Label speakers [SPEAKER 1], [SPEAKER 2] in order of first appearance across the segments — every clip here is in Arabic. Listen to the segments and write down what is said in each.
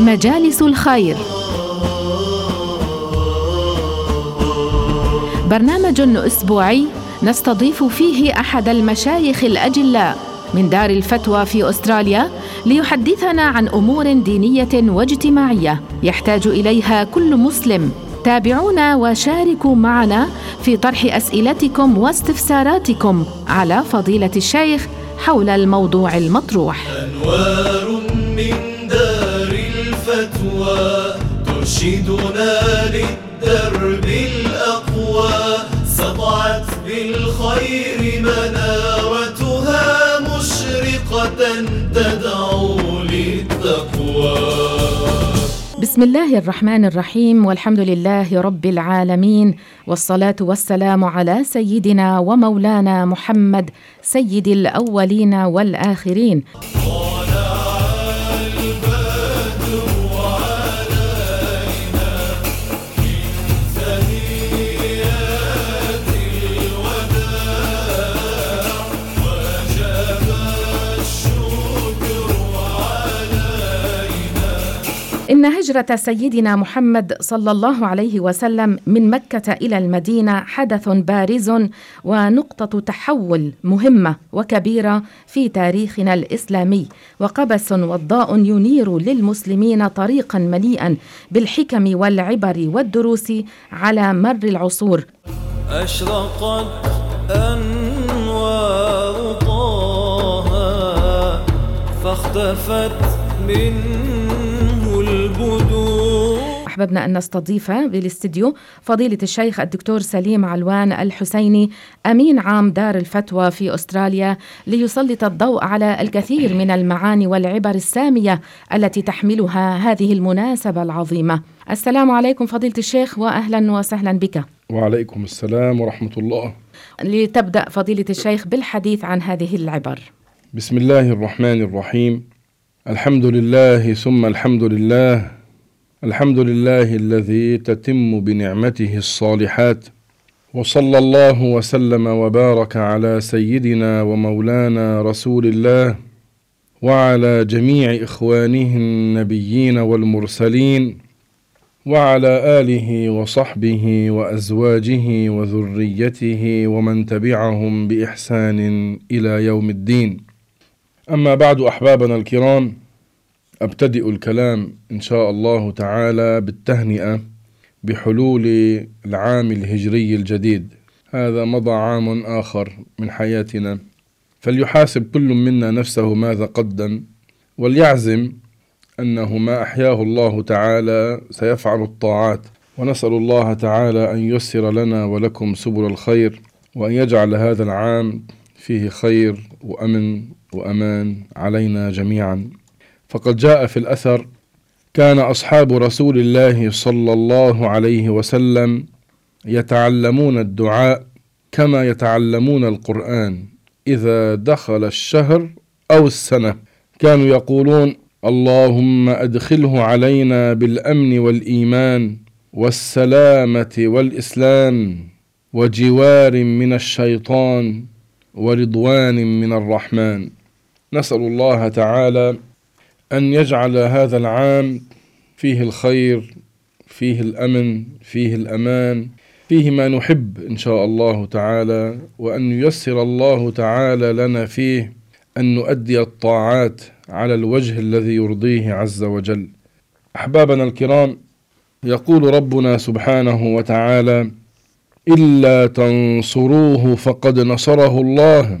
[SPEAKER 1] مجالس الخير. برنامج أسبوعي نستضيف فيه أحد المشايخ الأجلاء من دار الفتوى في أستراليا ليحدثنا عن أمور دينية واجتماعية يحتاج إليها كل مسلم. تابعونا وشاركوا معنا في طرح أسئلتكم واستفساراتكم على فضيلة الشيخ حول الموضوع المطروح.
[SPEAKER 2] أنوار من دار الفتوى ترشدنا للدرب الأقوى. سطعت بالخير منارتها مشرقة تدعو للتقوى.
[SPEAKER 1] بسم الله الرحمن الرحيم والحمد لله رب العالمين والصلاه والسلام على سيدنا ومولانا محمد سيد الاولين والاخرين إن هجرة سيدنا محمد صلى الله عليه وسلم من مكة إلى المدينة حدث بارز ونقطة تحول مهمة وكبيرة في تاريخنا الإسلامي وقبس وضاء ينير للمسلمين طريقا مليئا بالحكم والعبر والدروس على مر العصور.
[SPEAKER 2] أشرقت أنوار طه فاختفت البدور
[SPEAKER 1] أحببنا أن نستضيف بالاستديو فضيلة الشيخ الدكتور سليم علوان الحسيني أمين عام دار الفتوى في أستراليا ليسلط الضوء على الكثير من المعاني والعبر السامية التي تحملها هذه المناسبة العظيمة. السلام عليكم فضيلة الشيخ وأهلا وسهلا بك.
[SPEAKER 3] وعليكم السلام ورحمة الله.
[SPEAKER 1] لتبدأ فضيلة الشيخ بالحديث عن هذه العبر.
[SPEAKER 3] بسم الله الرحمن الرحيم. الحمد لله ثم الحمد لله الحمد لله الذي تتم بنعمته الصالحات وصلى الله وسلم وبارك على سيدنا ومولانا رسول الله وعلى جميع إخوانه النبيين والمرسلين وعلى آله وصحبه وأزواجه وذريته ومن تبعهم بإحسان إلى يوم الدين. أما بعد أحبابنا الكرام أبتدئ الكلام إن شاء الله تعالى بالتهنئة بحلول العام الهجري الجديد. هذا مضى عام آخر من حياتنا. فليحاسب كل منا نفسه ماذا قدم وليعزم أنه ما أحياه الله تعالى سيفعل الطاعات. ونسأل الله تعالى أن ييسر لنا ولكم سبل الخير وأن يجعل هذا العام فيه خير وأمن وأمان علينا جميعا. فقد جاء في الأثر كان أصحاب رسول الله صلى الله عليه وسلم يتعلمون الدعاء كما يتعلمون القرآن إذا دخل الشهر أو السنة. كانوا يقولون اللهم أدخله علينا بالأمن والإيمان والسلامة والإسلام وجوار من الشيطان ورضوان من الرحمن. نسأل الله تعالى أن يجعل هذا العام فيه الخير فيه الأمن فيه الأمان فيه ما نحب إن شاء الله تعالى وأن ييسر الله تعالى لنا فيه أن نؤدي الطاعات على الوجه الذي يرضيه عز وجل. أحبابنا الكرام يقول ربنا سبحانه وتعالى إلا تنصروه فقد نصره الله.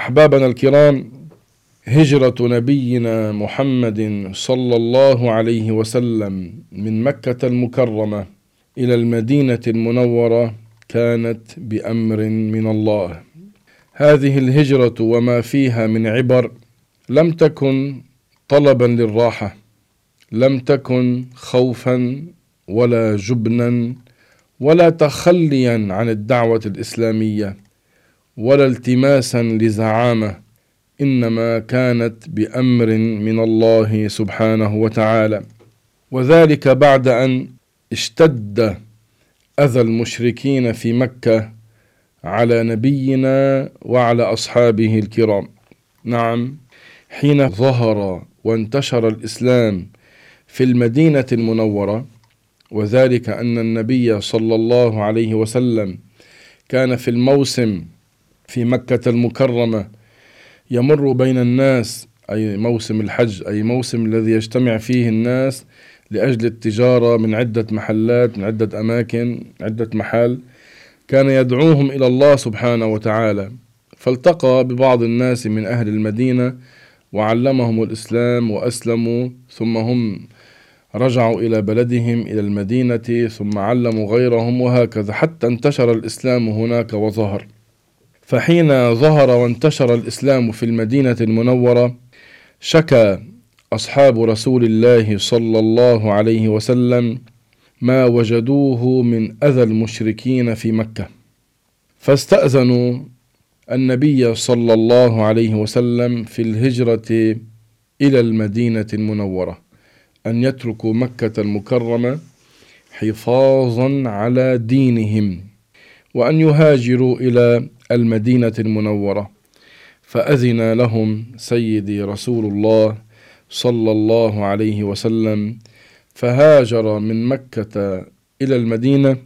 [SPEAKER 3] أحبابنا الكرام هجرة نبينا محمد صلى الله عليه وسلم من مكة المكرمة إلى المدينة المنورة كانت بأمر من الله. هذه الهجرة وما فيها من عبر لم تكن طلبا للراحة لم تكن خوفا ولا جبنا ولا تخليا عن الدعوة الإسلامية. ولا التماسا لزعامة إنما كانت بأمر من الله سبحانه وتعالى. وذلك بعد أن اشتد أذى المشركين في مكة على نبينا وعلى أصحابه الكرام. نعم حين ظهر وانتشر الإسلام في المدينة المنورة وذلك أن النبي صلى الله عليه وسلم كان في الموسم في مكة المكرمة. يمر بين الناس أي موسم الحج أي موسم الذي يجتمع فيه الناس لأجل التجارة من عدة محلات من عدة أماكن عدة محال كان يدعوهم إلى الله سبحانه وتعالى. فالتقى ببعض الناس من أهل المدينة وعلمهم الإسلام وأسلموا ثم هم رجعوا إلى بلدهم إلى المدينة ثم علموا غيرهم وهكذا حتى انتشر الإسلام هناك وظهر. فحين ظهر وانتشر الإسلام في المدينة المنورة شكى أصحاب رسول الله صلى الله عليه وسلم ما وجدوه من أذى المشركين في مكة. فاستأذنوا النبي صلى الله عليه وسلم في الهجرة إلى المدينة المنورة أن يتركوا مكة المكرمة حفاظا على دينهم وأن يهاجروا إلى المدينة المنورة. فأذن لهم سيدي رسول الله صلى الله عليه وسلم فهاجر من مكة إلى المدينة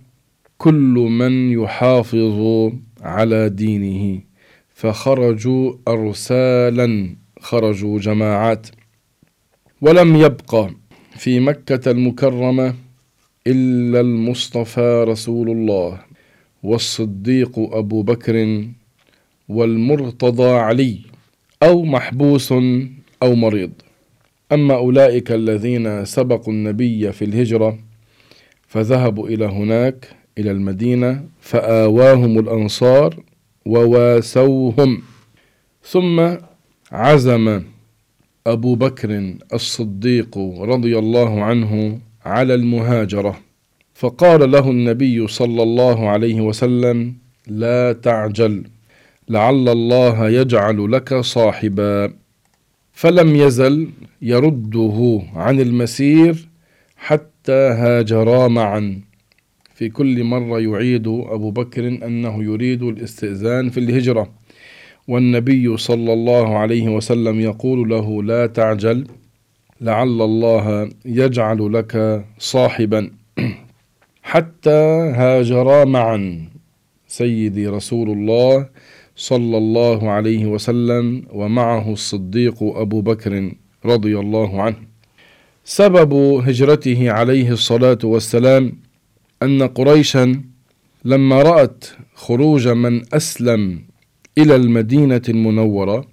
[SPEAKER 3] كل من يحافظ على دينه. فخرجوا أرسالا خرجوا جماعات. ولم يبقى في مكة المكرمة إلا المصطفى رسول الله. والصديق أبو بكر والمرتضى علي أو محبوس أو مريض. أما أولئك الذين سبقوا النبي في الهجرة فذهبوا إلى هناك إلى المدينة فآواهم الأنصار وواسوهم. ثم عزم أبو بكر الصديق رضي الله عنه على المهاجرة. فقال له النبي صلى الله عليه وسلم لا تعجل لعل الله يجعل لك صاحبا. فلم يزل يرده عن المسير حتى هاجرا معا. في كل مرة يعيد أبو بكر أنه يريد الاستئذان في الهجرة. والنبي صلى الله عليه وسلم يقول له لا تعجل لعل الله يجعل لك صاحبا. حتى هاجرا معا سيدي رسول الله صلى الله عليه وسلم ومعه الصديق أبو بكر رضي الله عنه. سبب هجرته عليه الصلاة والسلام أن قريشا لما رأت خروج من أسلم إلى المدينة المنورة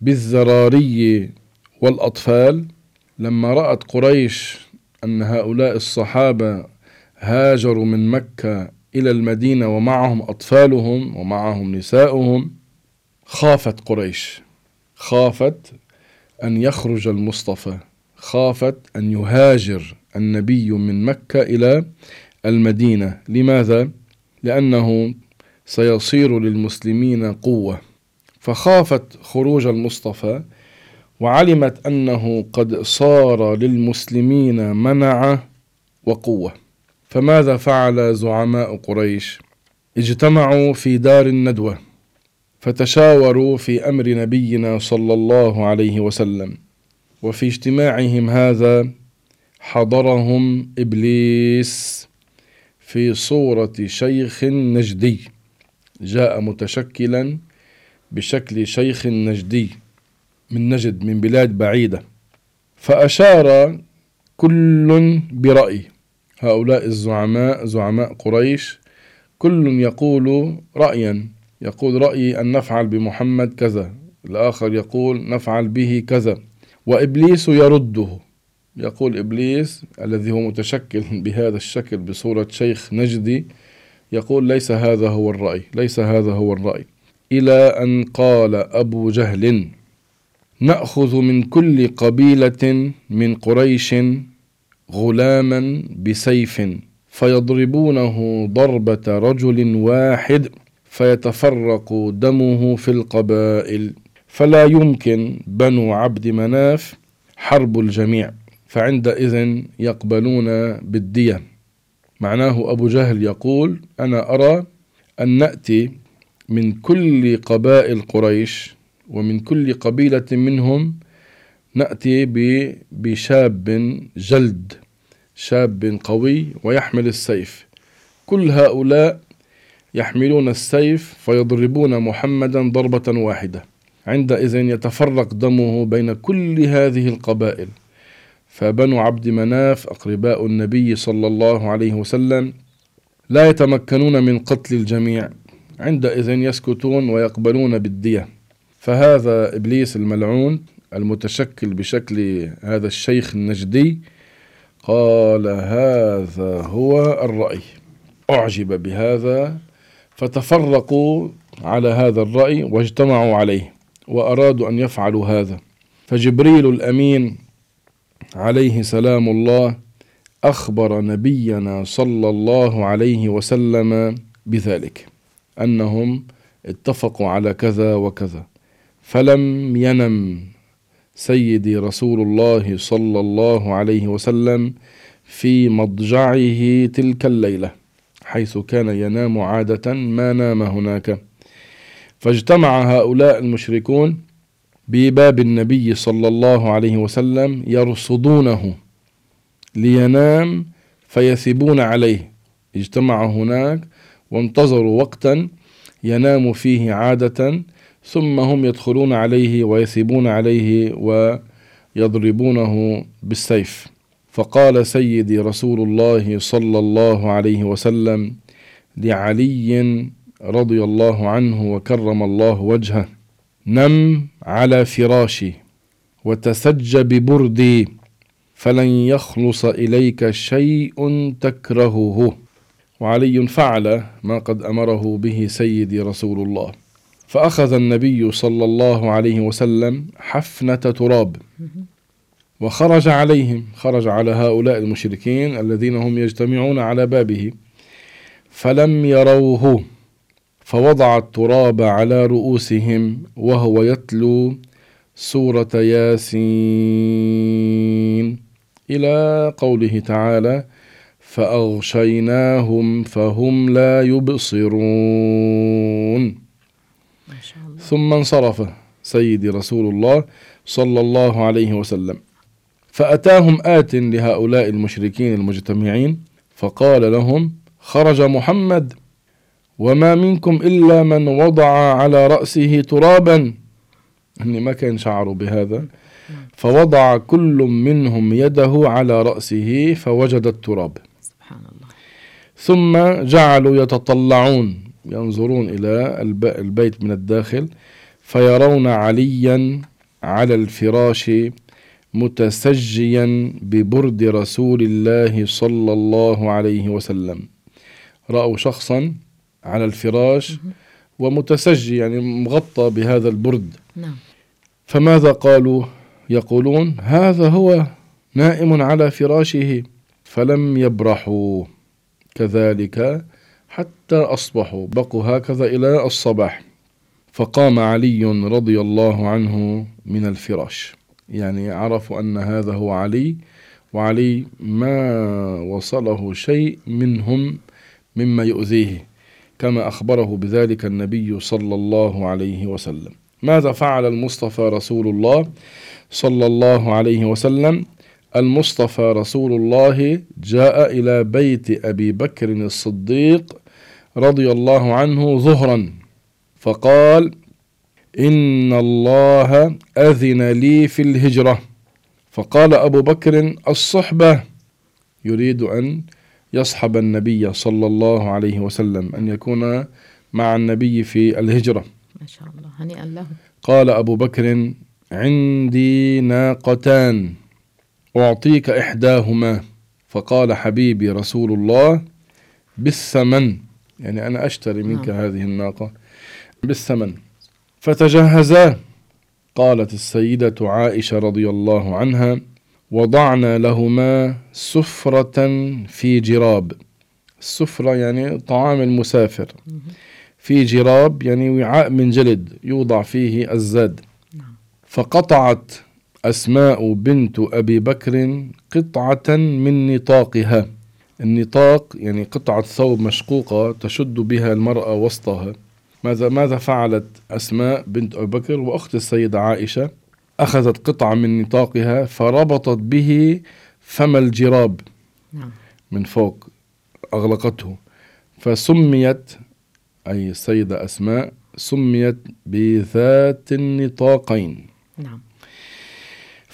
[SPEAKER 3] بالذراري والأطفال لما رأت قريش أن هؤلاء الصحابة هاجروا من مكة إلى المدينة ومعهم أطفالهم ومعهم نساؤهم. خافت قريش. خافت أن يخرج المصطفى. خافت أن يهاجر النبي من مكة إلى المدينة. لماذا؟ لأنه سيصير للمسلمين قوة. فخافت خروج المصطفى وعلمت أنه قد صار للمسلمين منعة وقوة. فماذا فعل زعماء قريش؟ اجتمعوا في دار الندوة فتشاوروا في أمر نبينا صلى الله عليه وسلم وفي اجتماعهم هذا حضرهم إبليس في صورة شيخ نجدي. جاء متشكلا بشكل شيخ نجدي من نجد من بلاد بعيدة فأشار كل براي هؤلاء الزعماء زعماء قريش كل يقول رأيا. يقول رأيي أن نفعل بمحمد كذا. الآخر يقول نفعل به كذا. وإبليس يرده. يقول إبليس الذي هو متشكل بهذا الشكل بصورة شيخ نجدي يقول ليس هذا هو الرأي ليس هذا هو الرأي. إلى أن قال أبو جهل نأخذ من كل قبيلة من قريش غلاما بسيف فيضربونه ضربة رجل واحد فيتفرق دمه في القبائل. فلا يمكن بنو عبد مناف حرب الجميع فعندئذ يقبلون بالدية معناه أبو جهل يقول أنا أرى أن نأتي من كل قبائل قريش ومن كل قبيلة منهم نأتي بشاب جلد. شاب قوي ويحمل السيف. كل هؤلاء يحملون السيف فيضربون محمدا ضربة واحدة. عندئذ يتفرق دمه بين كل هذه القبائل. فبنو عبد مناف أقرباء النبي صلى الله عليه وسلم لا يتمكنون من قتل الجميع. عندئذ يسكتون ويقبلون بالدية. فهذا إبليس الملعون المتشكل بشكل هذا الشيخ النجدي قال هذا هو الرأي. أعجب بهذا فتفرقوا على هذا الرأي واجتمعوا عليه وأرادوا أن يفعلوا هذا. فجبريل الأمين عليه سلام الله أخبر نبينا صلى الله عليه وسلم بذلك أنهم اتفقوا على كذا وكذا فلم ينم سيدي رسول الله صلى الله عليه وسلم في مضجعه تلك الليلة حيث كان ينام عادة ما نام هناك. فاجتمع هؤلاء المشركون بباب النبي صلى الله عليه وسلم يرصدونه لينام فيثبون عليه. اجتمعوا هناك وانتظروا وقتا ينام فيه عادة ثم هم يدخلون عليه ويثبون عليه ويضربونه بالسيف. فقال سيدي رسول الله صلى الله عليه وسلم لعلي رضي الله عنه وكرم الله وجهه نم على فراشي وتسج ببردي فلن يخلص إليك شيء تكرهه. وعلي فعل ما قد أمره به سيدي رسول الله. فأخذ النبي صلى الله عليه وسلم حفنة تراب. وخرج عليهم خرج على هؤلاء المشركين الذين هم يجتمعون على بابه فلم يروه فوضع التراب على رؤوسهم وهو يتلو سورة ياسين إلى قوله تعالى فأغشيناهم فهم لا يبصرون ثم انصرف سيدي رسول الله صلى الله عليه وسلم. فأتاهم آت لهؤلاء المشركين المجتمعين فقال لهم خرج محمد وما منكم إلا من وضع على رأسه ترابا. أني ما كان شعروا بهذا. فوضع كل منهم يده على رأسه فوجد التراب. سبحان الله. ثم جعلوا يتطلعون. ينظرون إلى البيت من الداخل فيرون عليا على الفراش متسجيا ببرد رسول الله صلى الله عليه وسلم. رأوا شخصا على الفراش ومتسجي يعني مغطى بهذا البرد. نعم. فماذا قالوا؟ يقولون هذا هو نائم على فراشه فلم يبرحوا كذلك حتى أصبحوا. بقوا هكذا إلى الصباح. فقام علي رضي الله عنه من الفراش. يعني عرفوا أن هذا هو علي. وعلي ما وصله شيء منهم مما يؤذيه كما أخبره بذلك النبي صلى الله عليه وسلم. ماذا فعل المصطفى رسول الله صلى الله عليه وسلم؟ المصطفى رسول الله جاء إلى بيت أبي بكر الصديق رضي الله عنه ظهرا. فقال إن الله أذن لي في الهجرة. فقال أبو بكر الصحبة. يريد أن يصحب النبي صلى الله عليه وسلم أن يكون مع النبي في الهجرة.
[SPEAKER 1] ما شاء الله هنيئا له.
[SPEAKER 3] قال أبو بكر عندي ناقتان أعطيك إحداهما. فقال حبيبي رسول الله بالثمن. يعني أنا أشتري منك نعم. هذه الناقة بالثمن. فتجهزا قالت السيدة عائشة رضي الله عنها وضعنا لهما سفرة في جراب. السفرة يعني طعام المسافر. في جراب يعني وعاء من جلد يوضع فيه الزاد. فقطعت أسماء بنت أبي بكر قطعة من نطاقها. النطاق يعني قطعة ثوب مشقوقة تشد بها المرأة وسطها. ماذا ماذا فعلت أسماء بنت أبي بكر وأخت السيدة عائشة؟ أخذت قطعة من نطاقها فربطت به فم الجراب
[SPEAKER 1] نعم.
[SPEAKER 3] من فوق أغلقته. فسميت أي السيدة أسماء سميت بذات النطاقين.
[SPEAKER 1] نعم.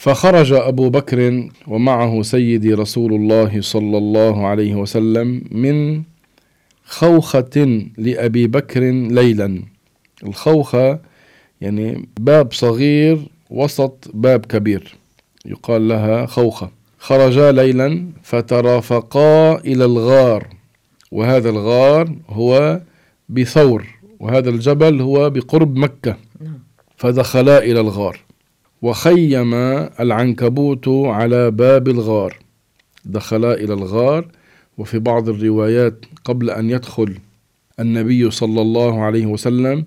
[SPEAKER 3] فخرج أبو بكر ومعه سيدي رسول الله صلى الله عليه وسلم من خوخة لأبي بكر ليلا. الخوخة يعني باب صغير وسط باب كبير. يقال لها خوخة. خرجا ليلا فترافقا إلى الغار. وهذا الغار هو بثور وهذا الجبل هو بقرب مكة.
[SPEAKER 1] نعم.
[SPEAKER 3] فدخلا إلى الغار. وخيم العنكبوت على باب الغار. دخلا إلى الغار وفي بعض الروايات قبل أن يدخل النبي صلى الله عليه وسلم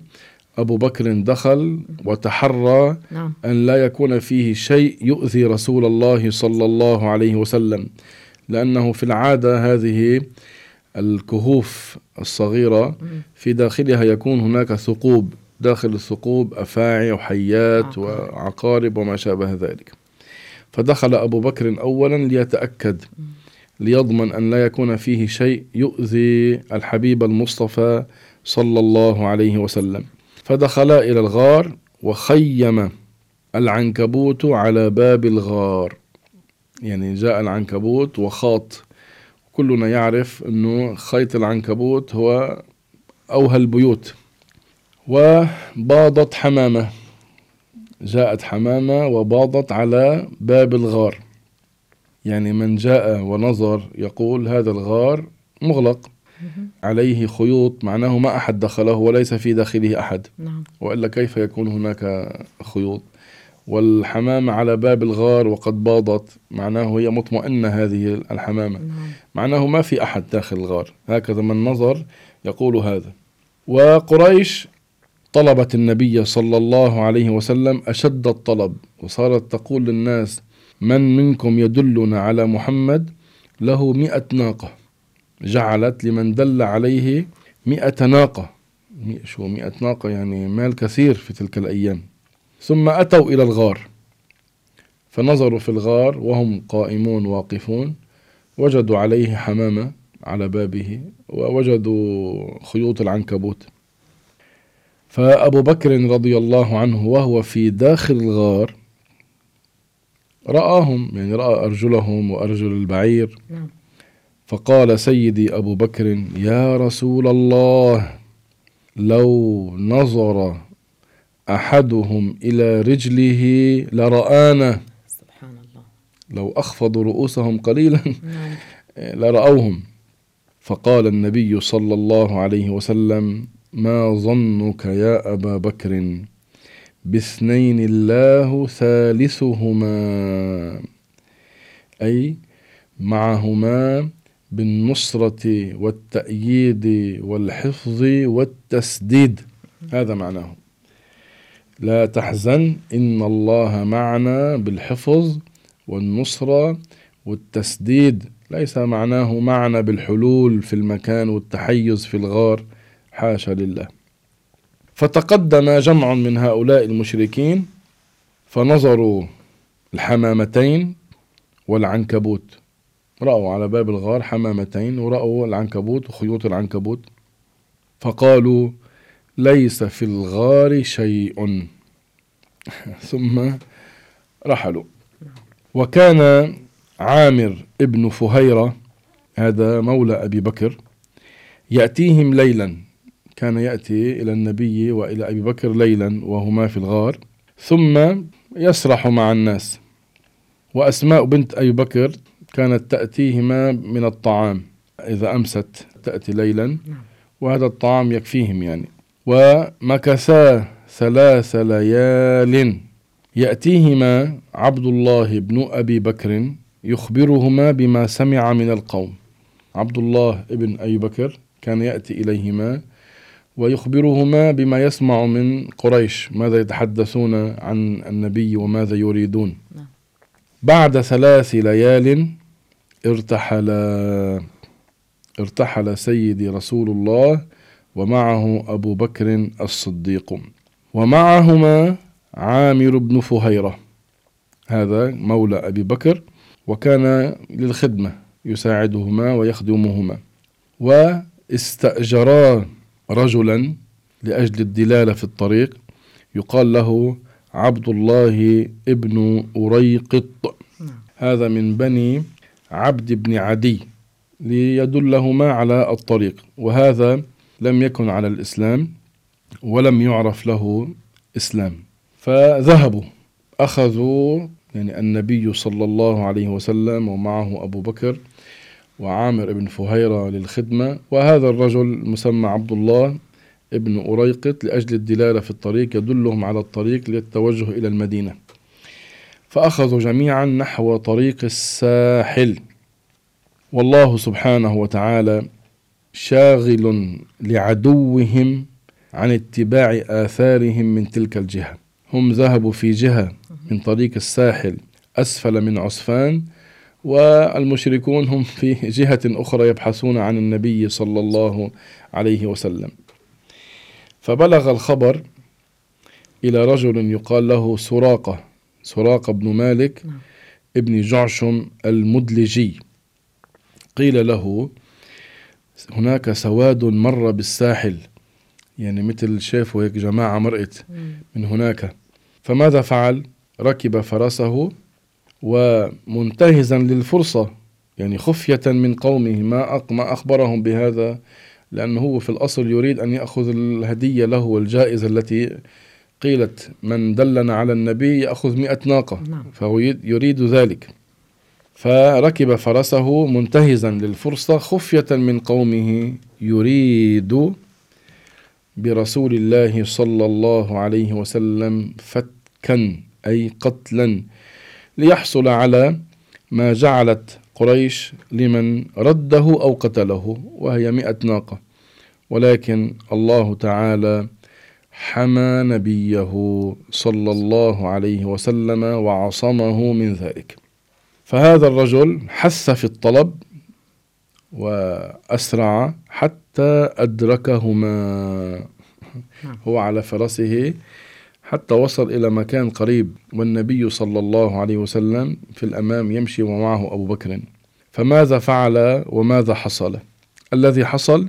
[SPEAKER 3] أبو بكر دخل وتحرى
[SPEAKER 1] نعم.
[SPEAKER 3] أن لا يكون فيه شيء يؤذي رسول الله صلى الله عليه وسلم لأنه في العادة هذه الكهوف الصغيرة في داخلها يكون هناك ثقوب. داخل الثقوب أفاعي وحيات
[SPEAKER 1] عقارب.
[SPEAKER 3] وعقارب وما شابه ذلك. فدخل أبو بكر أولا ليتأكد ليضمن أن لا يكون فيه شيء يؤذي الحبيب المصطفى صلى الله عليه وسلم. فدخلا إلى الغار وخيم العنكبوت على باب الغار. يعني جاء العنكبوت وخاط. كلنا يعرف أنه خيط العنكبوت هو أوهى البيوت وباضت حمامة. جاءت حمامة وباضت على باب الغار. يعني من جاء ونظر يقول هذا الغار مغلق. عليه خيوط معناه ما أحد دخله وليس في داخله أحد.
[SPEAKER 1] نعم.
[SPEAKER 3] وإلا كيف يكون هناك خيوط؟ والحمامة على باب الغار وقد باضت معناه هي مطمئنة هذه الحمامة.
[SPEAKER 1] نعم.
[SPEAKER 3] معناه ما في أحد داخل الغار. هكذا من نظر يقول هذا. وقريش طلبت النبي صلى الله عليه وسلم أشد الطلب وصارت تقول للناس من منكم يدلنا على محمد؟ له مئة ناقة. جعلت لمن دل عليه مئة ناقة. شو مئة ناقة؟ يعني مال كثير في تلك الأيام. ثم أتوا إلى الغار. فنظروا في الغار وهم قائمون واقفون. وجدوا عليه حمامة على بابه ووجدوا خيوط العنكبوت. فأبو بكر رضي الله عنه وهو في داخل الغار رآهم يعني رأى أرجلهم وأرجل البعير.
[SPEAKER 1] نعم.
[SPEAKER 3] فقال سيدي أبو بكر يا رسول الله لو نظر أحدهم إلى رجله لرآنا.
[SPEAKER 1] سبحان الله.
[SPEAKER 3] لو أخفضوا رؤوسهم قليلا.
[SPEAKER 1] نعم.
[SPEAKER 3] لرأوهم. فقال النبي صلى الله عليه وسلم ما ظنك يا أبا بكر؟ باثنين الله ثالثهما. أي معهما بالنصرة والتأييد والحفظ والتسديد. هذا معناه. لا تحزن إن الله معنا بالحفظ والنصرة والتسديد. ليس معناه معنا بالحلول في المكان والتحيز في الغار. حاشا لله. فتقدم جمع من هؤلاء المشركين فنظروا الحمامتين والعنكبوت. رأوا على باب الغار حمامتين ورأوا العنكبوت وخيوط العنكبوت. فقالوا ليس في الغار شيء. ثم رحلوا. وكان عامر ابن فهيرة هذا مولى أبي بكر يأتيهم ليلا. كان يأتي إلى النبي وإلى أبي بكر ليلا وهما في الغار ثم يسرح مع الناس. وأسماء بنت أبي بكر كانت تأتيهما من الطعام إذا أمست تأتي ليلا. وهذا الطعام يكفيهم يعني. ومكثا ثلاث ليال. يأتيهما عبد الله بن أبي بكر يخبرهما بما سمع من القوم. عبد الله بن أبي بكر كان يأتي إليهما ويخبرهما بما يسمع من قريش ماذا يتحدثون عن النبي وماذا يريدون.
[SPEAKER 1] نعم.
[SPEAKER 3] بعد ثلاث ليال ارتحل ارتحل سيدي رسول الله ومعه أبو بكر الصديق ومعهما عامر بن فهيرة. هذا مولى أبي بكر وكان للخدمة يساعدهما ويخدمهما. واستأجرا رجلا لأجل الدلالة في الطريق يقال له عبد الله ابن أريقط. هذا من بني عبد بن عدي ليدلهما على الطريق وهذا لم يكن على الإسلام ولم يعرف له إسلام. فذهبوا أخذوا يعني النبي صلى الله عليه وسلم ومعه أبو بكر وعامر بن فهيرة للخدمة وهذا الرجل مسمى عبد الله ابن أريقط لأجل الدلالة في الطريق يدلهم على الطريق للتوجه إلى المدينة. فأخذوا جميعا نحو طريق الساحل. والله سبحانه وتعالى شاغل لعدوهم عن اتباع آثارهم من تلك الجهة. هم ذهبوا في جهة من طريق الساحل أسفل من عسفان والمشركون هم في جهة أخرى يبحثون عن النبي صلى الله عليه وسلم. فبلغ الخبر إلى رجل يقال له سراقة سراقة بن مالك ابن جعشم المدلجي. قيل له هناك سواد مر بالساحل. يعني مثل شافوا هيك جماعة مرقت من هناك. فماذا فعل؟ ركب فرسه ومنتهزا للفرصة يعني خفية من قومه ما ما أخبرهم بهذا لأنه هو في الأصل يريد أن يأخذ الهدية له والجائزة التي قيلت من دلنا على النبي يأخذ مئة ناقة
[SPEAKER 1] نعم.
[SPEAKER 3] فهو يريد ذلك فركب فرسه منتهزا للفرصة خفية من قومه يريد برسول الله صلى الله عليه وسلم فتكا أي قتلا ليحصل على ما جعلت قريش لمن رده أو قتله وهي مئة ناقة. ولكن الله تعالى حمى نبيه صلى الله عليه وسلم وعصمه من ذلك. فهذا الرجل حث في الطلب وأسرع حتى أدركهما. هو على فرسه حتى وصل إلى مكان قريب والنبي صلى الله عليه وسلم في الأمام يمشي ومعه أبو بكر. فماذا فعل وماذا حصل؟ الذي حصل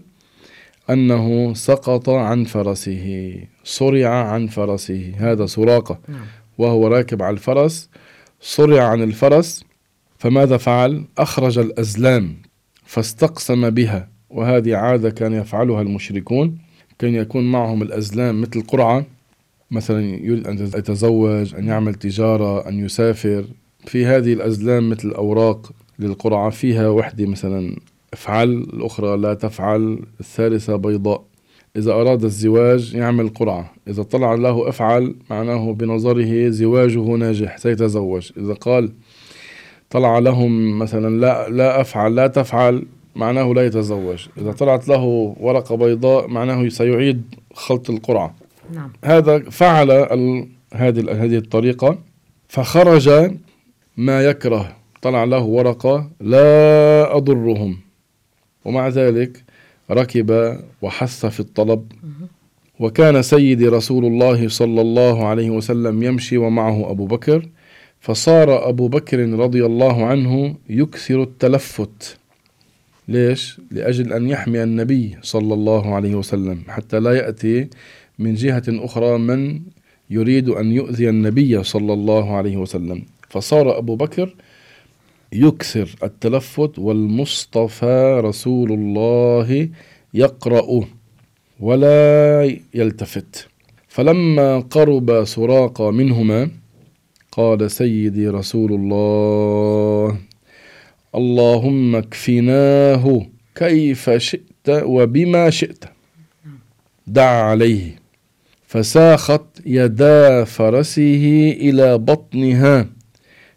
[SPEAKER 3] أنه سقط عن فرسه صرع عن فرسه هذا سراقة.
[SPEAKER 1] نعم.
[SPEAKER 3] وهو راكب على الفرس صرع عن الفرس. فماذا فعل؟ أخرج الأزلام فاستقسم بها وهذه عادة كان يفعلها المشركون كان يكون معهم الأزلام مثل قرعة. مثلا يريد أن يتزوج أن يعمل تجارة أن يسافر. في هذه الأزلام مثل الأوراق للقرعة فيها وحدة مثلا افعل الأخرى لا تفعل الثالثة بيضاء. إذا أراد الزواج يعمل قرعة. إذا طلع له أفعل معناه بنظره زواجه ناجح سيتزوج. إذا قال طلع لهم مثلا لا لا أفعل لا تفعل معناه لا يتزوج. إذا طلعت له ورقة بيضاء معناه سيعيد خلط القرعة.
[SPEAKER 1] نعم.
[SPEAKER 3] هذا فعل ال- هذه هذه الطريقة فخرج ما يكره طلع له ورقة لا أضرهم. ومع ذلك ركب وحث في الطلب. وكان سيدي رسول الله صلى الله عليه وسلم يمشي ومعه أبو بكر فصار أبو بكر رضي الله عنه يكثر التلفت. ليش؟ لأجل أن يحمي النبي صلى الله عليه وسلم حتى لا يأتي من جهة أخرى من يريد أن يؤذي النبي صلى الله عليه وسلم. فصار أبو بكر يكثر التلفت والمصطفى رسول الله يقرأ ولا يلتفت. فلما قرب سراق منهما قال سيدي رسول الله اللهم اكفناه كيف شئت وبما شئت. دع عليه. فساخت يدا فرسه إلى بطنها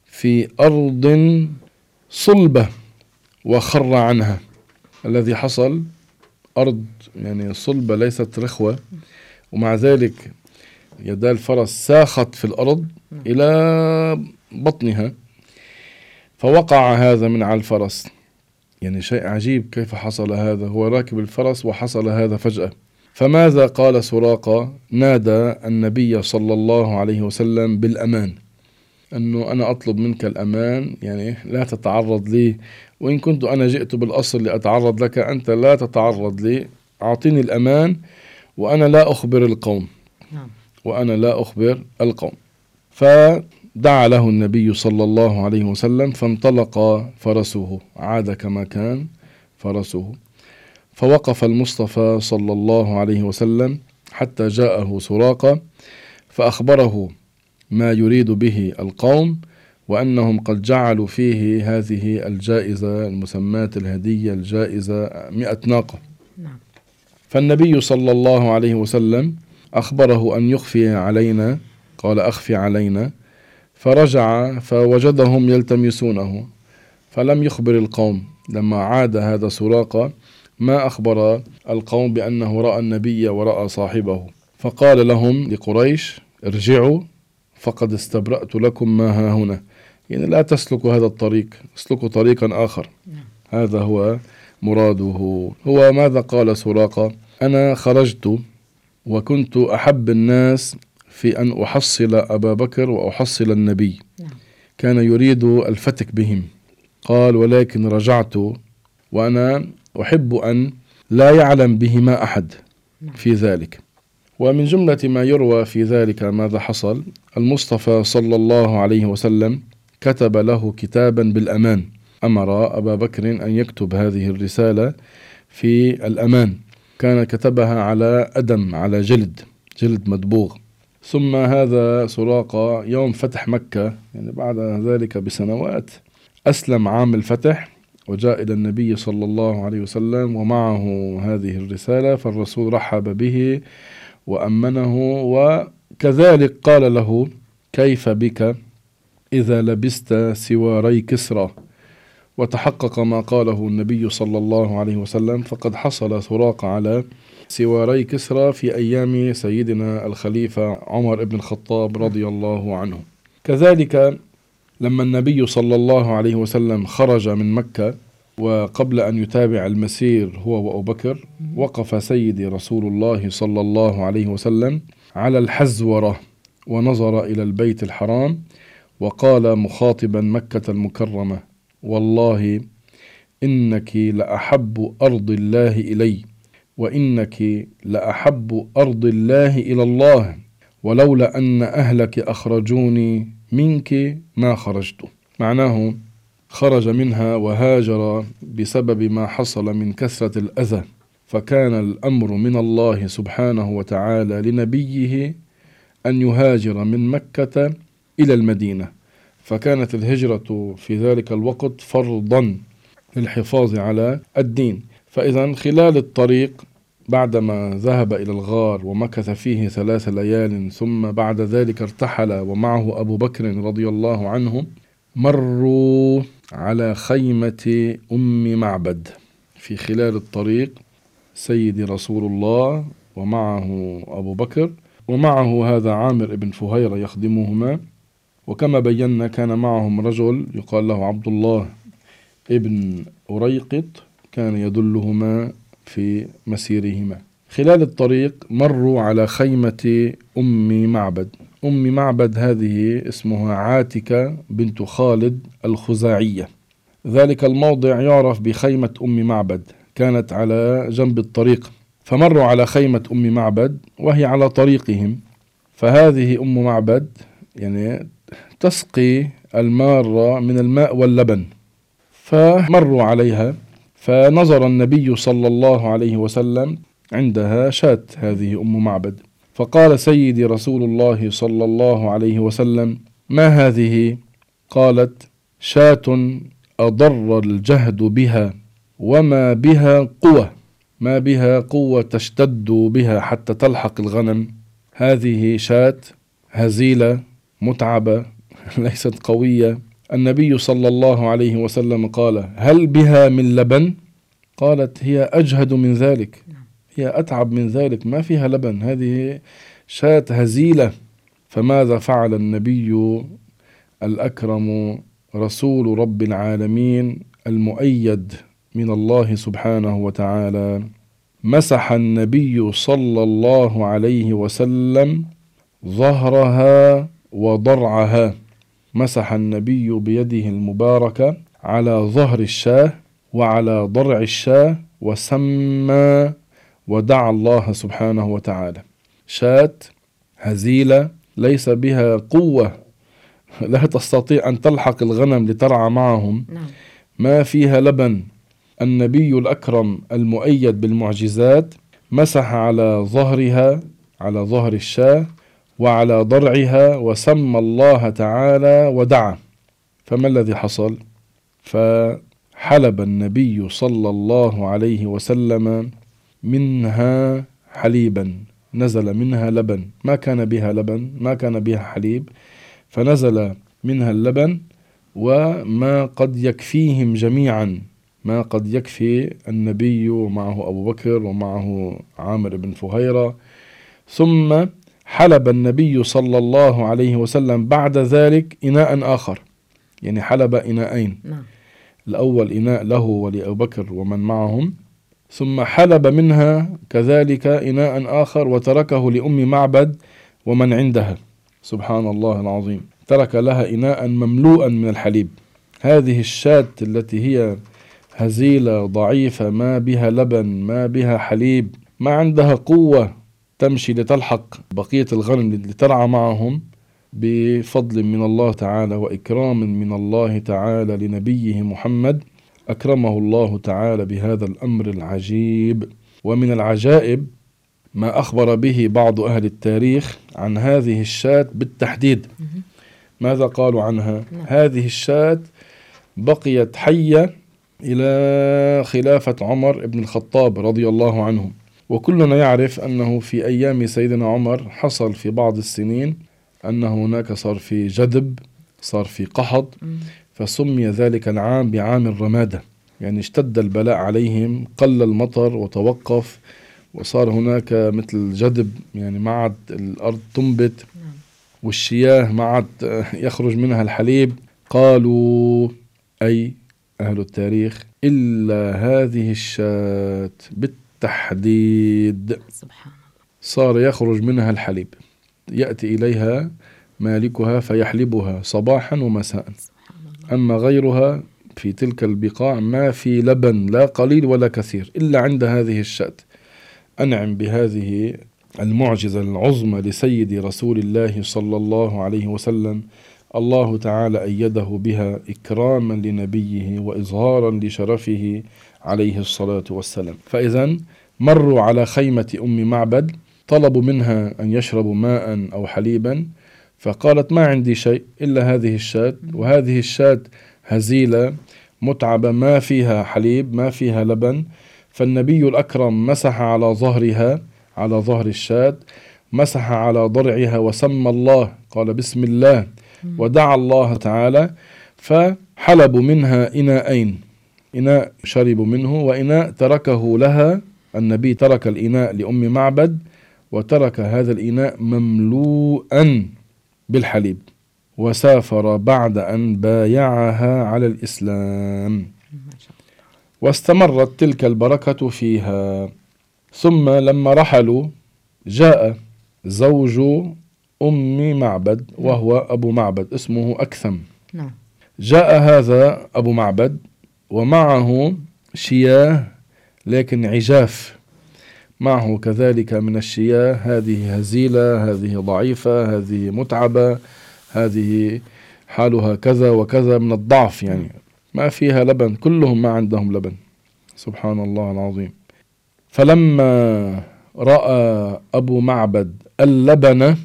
[SPEAKER 3] في أرض صلبة وخر عنها. الذي حصل أرض يعني صلبة ليست رخوة. ومع ذلك يدا الفرس ساخت في الأرض إلى بطنها. فوقع هذا من على الفرس. يعني شيء عجيب كيف حصل هذا. هو راكب الفرس وحصل هذا فجأة. فماذا قال سراقة؟ نادى النبي صلى الله عليه وسلم بالأمان. أنه أنا أطلب منك الأمان يعني لا تتعرض لي. وإن كنت أنا جئت بالأصل لأتعرض لك أنت لا تتعرض لي. أعطيني الأمان وأنا لا أخبر القوم. نعم. وأنا لا أخبر القوم. فدعا له النبي صلى الله عليه وسلم فانطلق فرسه عاد كما كان فرسه فوقف المصطفى صلى الله عليه وسلم حتى جاءه سراقة فأخبره ما يريد به القوم وأنهم قد جعلوا فيه هذه الجائزة المسماة الهدية الجائزة مئة ناقة نعم. فالنبي صلى الله عليه وسلم أخبره أن يخفي علينا قال أخفي علينا فرجع فوجدهم يلتمسونه فلم يخبر القوم لما عاد هذا سراقة ما أخبر القوم بأنه رأى النبي ورأى صاحبه. فقال لهم لقريش ارجعوا فقد استبرأت لكم ما ها هنا. يعني لا تسلكوا هذا الطريق اسلكوا طريقا آخر. نعم. هذا هو مراده. هو ماذا قال سراقة؟ أنا خرجت وكنت أحب الناس في أن أحصل أبا بكر وأحصل النبي. نعم. كان يريد الفتك بهم. قال ولكن رجعت وأنا أحب أن لا يعلم بهما أحد. في ذلك. ومن جملة ما يروى في ذلك ماذا حصل المصطفى صلى الله عليه وسلم كتب له كتابا بالأمان. أمر أبا بكر أن يكتب هذه الرسالة في الأمان. كان كتبها على أدم على جلد جلد مدبوغ. ثم هذا سراقة يوم فتح مكة يعني بعد ذلك بسنوات أسلم عام الفتح. وجاء إلى النبي صلى الله عليه وسلم ومعه هذه الرسالة فالرسول رحب به وأمنه وكذلك قال له كيف بك إذا لبست سواري كسرى؟ وتحقق ما قاله النبي صلى الله عليه وسلم فقد حصل سراق على سواري كسرى في أيام سيدنا الخليفة عمر بن الخطاب رضي الله عنه. كذلك لما النبي صلى الله عليه وسلم خرج من مكة وقبل أن يتابع المسير هو وأبو بكر وقف سيدي رسول الله صلى الله عليه وسلم على الحزورة ونظر إلى البيت الحرام وقال مخاطبا مكة المكرمة والله إنك لأحب أرض الله إلي وإنك لأحب أرض الله إلى الله ولولا أن أهلك أخرجوني منك ما خرجت. معناه خرج منها وهاجر بسبب ما حصل من كثرة الأذى. فكان الأمر من الله سبحانه وتعالى لنبيه أن يهاجر من مكة إلى المدينة. فكانت الهجرة في ذلك الوقت فرضا للحفاظ على الدين. فإذا خلال الطريق بعدما ذهب إلى الغار ومكث فيه ثلاث ليال ثم بعد ذلك ارتحل ومعه أبو بكر رضي الله عنه مروا على خيمة أم معبد في خلال الطريق سيدي رسول الله ومعه أبو بكر ومعه هذا عامر بن فهيرة يخدمهما. وكما بينا كان معهم رجل يقال له عبد الله ابن أريقط كان يدلهما في مسيرهما. خلال الطريق مروا على خيمة أم معبد. أم معبد هذه اسمها عاتكة بنت خالد الخزاعية. ذلك الموضع يعرف بخيمة أم معبد. كانت على جنب الطريق. فمروا على خيمة أم معبد وهي على طريقهم. فهذه أم معبد يعني تسقي المارة من الماء واللبن. فمروا عليها. فنظر النبي صلى الله عليه وسلم عندها شاة هذه أم معبد. فقال سيدي رسول الله صلى الله عليه وسلم ما هذه؟ قالت شاة أضر الجهد بها وما بها قوة ما بها قوة تشتد بها حتى تلحق الغنم. هذه شاة هزيلة متعبة ليست قوية. النبي صلى الله عليه وسلم قال هل بها من لبن؟ قالت هي أجهد من ذلك هي أتعب من ذلك ما فيها لبن هذه شاة هزيلة. فماذا فعل النبي الأكرم رسول رب العالمين المؤيد من الله سبحانه وتعالى؟ مسح النبي صلى الله عليه وسلم ظهرها وضرعها. مسح النبي بيده المباركة على ظهر الشاه وعلى ضرع الشاه وسمى ودعا الله سبحانه وتعالى. شاة هزيلة ليس بها قوة لا تستطيع أن تلحق الغنم لترعى معهم.
[SPEAKER 1] نعم.
[SPEAKER 3] ما فيها لبن. النبي الأكرم المؤيد بالمعجزات مسح على ظهرها على ظهر الشاة وعلى ضرعها وسمى الله تعالى ودعا. فما الذي حصل؟ فحلب النبي صلى الله عليه وسلم منها حليبا نزل منها لبن. ما كان بها لبن ما كان بها حليب فنزل منها اللبن وما قد يكفيهم جميعا. ما قد يكفي النبي ومعه أبو بكر ومعه عامر بن فهيرة. ثم حلب النبي صلى الله عليه وسلم بعد ذلك إناء آخر. يعني حلب إناءين.
[SPEAKER 1] نعم.
[SPEAKER 3] الأول إناء له ولأبو بكر ومن معهم ثم حلب منها كذلك إناء آخر وتركه لأم معبد ومن عندها. سبحان الله العظيم. ترك لها إناء مملوءا من الحليب. هذه الشاة التي هي هزيلة ضعيفة ما بها لبن ما بها حليب ما عندها قوة. تمشي لتلحق بقية الغنم لترعى معهم بفضل من الله تعالى وإكرام من الله تعالى لنبيه محمد أكرمه الله تعالى بهذا الأمر العجيب. ومن العجائب ما أخبر به بعض أهل التاريخ عن هذه الشاة بالتحديد. ماذا قالوا عنها؟
[SPEAKER 1] نعم.
[SPEAKER 3] هذه الشاة بقيت حية إلى خلافة عمر بن الخطاب رضي الله عنه. وكلنا يعرف أنه في أيام سيدنا عمر حصل في بعض السنين أن هناك صار في جدب صار في قحط فسمي ذلك العام بعام الرمادة. يعني اشتد البلاء عليهم قل المطر وتوقف وصار هناك مثل جدب يعني ما عاد الأرض تنبت والشياه ما عاد يخرج منها الحليب. قالوا أي أهل التاريخ إلا هذه الشاة بالتحديد.
[SPEAKER 1] سبحان الله.
[SPEAKER 3] صار يخرج منها الحليب. يأتي إليها مالكها فيحلبها صباحا ومساء.
[SPEAKER 1] سبحان الله.
[SPEAKER 3] أما غيرها في تلك البقاع ما في لبن لا قليل ولا كثير إلا عند هذه الشاة. أنعم بهذه المعجزة العظمى لسيد رسول الله صلى الله عليه وسلم. الله تعالى أيده بها إكراما لنبيه وإظهارا لشرفه عليه الصلاة والسلام. فإذا مروا على خيمة أم معبد طلبوا منها أن يشربوا ماء أو حليبا فقالت ما عندي شيء إلا هذه الشاة وهذه الشاة هزيلة متعبة ما فيها حليب ما فيها لبن. فالنبي الأكرم مسح على ظهرها على ظهر الشاة مسح على ضرعها وسمى الله قال بسم الله ودعا الله تعالى فحلبوا منها إناءين إناء شربوا منه وإناء تركه لها النبي ترك الإناء لأم معبد وترك هذا الإناء مملوءا بالحليب وسافر بعد أن بايعها على الإسلام. واستمرت تلك البركة فيها. ثم لما رحلوا جاء زوج أم معبد وهو أبو معبد اسمه أكثم.
[SPEAKER 1] نعم.
[SPEAKER 3] جاء هذا أبو معبد ومعه شياه لكن عجاف. معه كذلك من الشياه هذه هزيلة هذه ضعيفة هذه متعبة هذه حالها كذا وكذا من الضعف يعني. ما فيها لبن كلهم ما عندهم لبن. سبحان الله العظيم. فلما رأى أبو معبد اللبن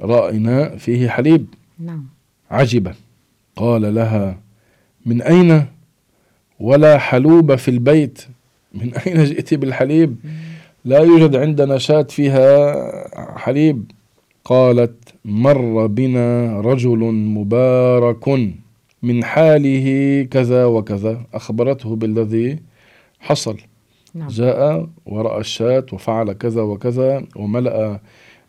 [SPEAKER 3] رأى إناء فيه حليب.
[SPEAKER 1] نعم.
[SPEAKER 3] عجب قال لها من أين؟ ولا حلوب في البيت. من أين جئت بالحليب؟ لا يوجد عندنا شاة فيها حليب. قالت مر بنا رجل مبارك من حاله كذا وكذا. أخبرته بالذي حصل.
[SPEAKER 1] نعم.
[SPEAKER 3] جاء ورأى الشاة وفعل كذا وكذا وملأ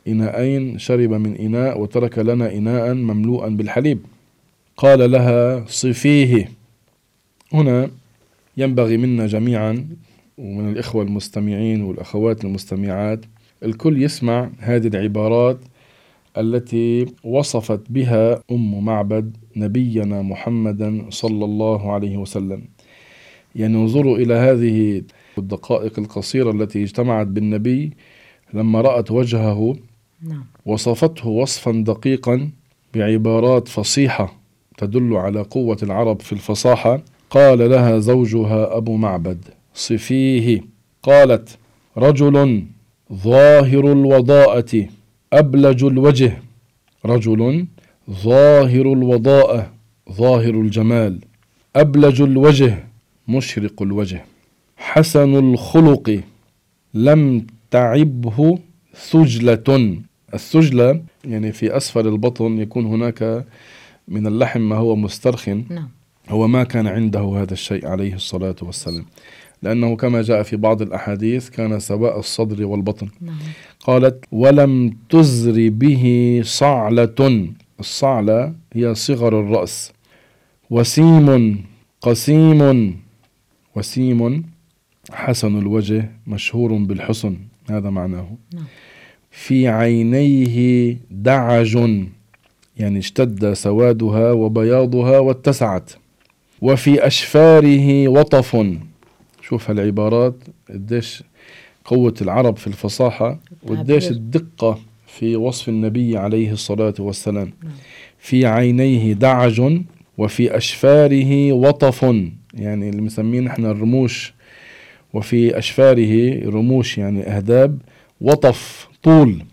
[SPEAKER 3] إناءين شرب من إناء وترك لنا إناء مملوءا بالحليب. قال لها صفيه. هنا ينبغي منا جميعا ومن الإخوة المستمعين والأخوات المستمعات الكل يسمع هذه العبارات التي وصفت بها أم معبد نبينا محمدا صلى الله عليه وسلم. يعني انظروا إلى هذه الدقائق القصيرة التي اجتمعت بالنبي لما رأت وجهه
[SPEAKER 1] نعم.
[SPEAKER 3] وصفته وصفا دقيقا بعبارات فصيحة تدل على قوة العرب في الفصاحة. قال لها زوجها أبو معبد. صفيه قالت رجل ظاهر الوضاءة أبلج الوجه. رجل ظاهر الوضاءة ظاهر الجمال أبلج الوجه مشرق الوجه. حسن الخلق لم تعبه ثجلة الثجلة يعني في أسفل البطن يكون هناك من اللحم ما هو مسترخن
[SPEAKER 1] نعم.
[SPEAKER 3] هو ما كان عنده هذا الشيء عليه الصلاة والسلام. لأنه كما جاء في بعض الأحاديث كان سواء الصدر والبطن.
[SPEAKER 1] نعم.
[SPEAKER 3] قالت ولم تزر به صعلة. الصعلة هي صغر الرأس. وسيم قسيم. وسيم حسن الوجه مشهور بالحسن. هذا معناه.
[SPEAKER 1] نعم.
[SPEAKER 3] في عينيه دعج. يعني اشتد سوادها وبياضها واتسعت. وفي أشفاره وطف. شوف هالعبارات قديش قوة العرب في الفصاحة وقديش الدقة في وصف النبي عليه الصلاة والسلام. في عينيه دعج وفي أشفاره وطف. يعني اللي مسمين إحنا الرموش. وفي أشفاره رموش يعني أهداب وطف طول.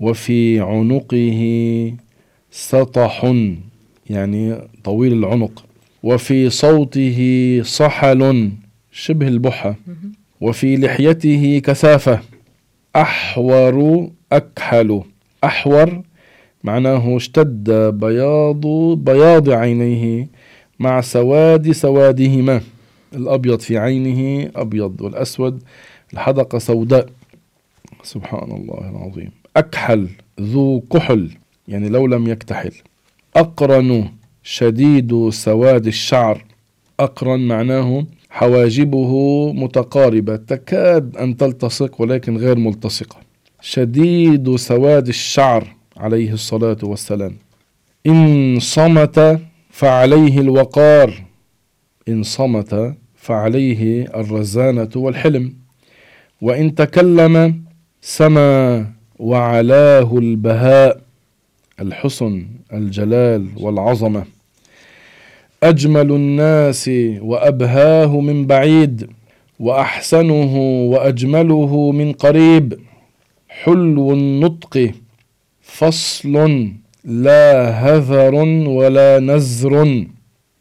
[SPEAKER 3] وفي عنقه سطح يعني طويل العنق. وفي صوته صحل شبه البحة. وفي لحيته كثافة. أحور أكحل. أحور معناه اشتد بياض بياض عينيه مع سواد سوادهما. الأبيض في عينه أبيض والأسود. الحدقة سوداء. سبحان الله العظيم. أكحل ذو كحل يعني لو لم يكتحل. أقرن شديد سواد الشعر. أقرن معناه حواجبه متقاربة تكاد أن تلتصق ولكن غير ملتصقة. شديد سواد الشعر عليه الصلاة والسلام. إن صمت فعليه الوقار إن صمت فعليه الرزانة والحلم. وإن تكلم سما وعلاه البهاء الحسن الجلال والعظمة. أجمل الناس وأبهاه من بعيد وأحسنه وأجمله من قريب. حلو النطق فصل لا هذر ولا نزر.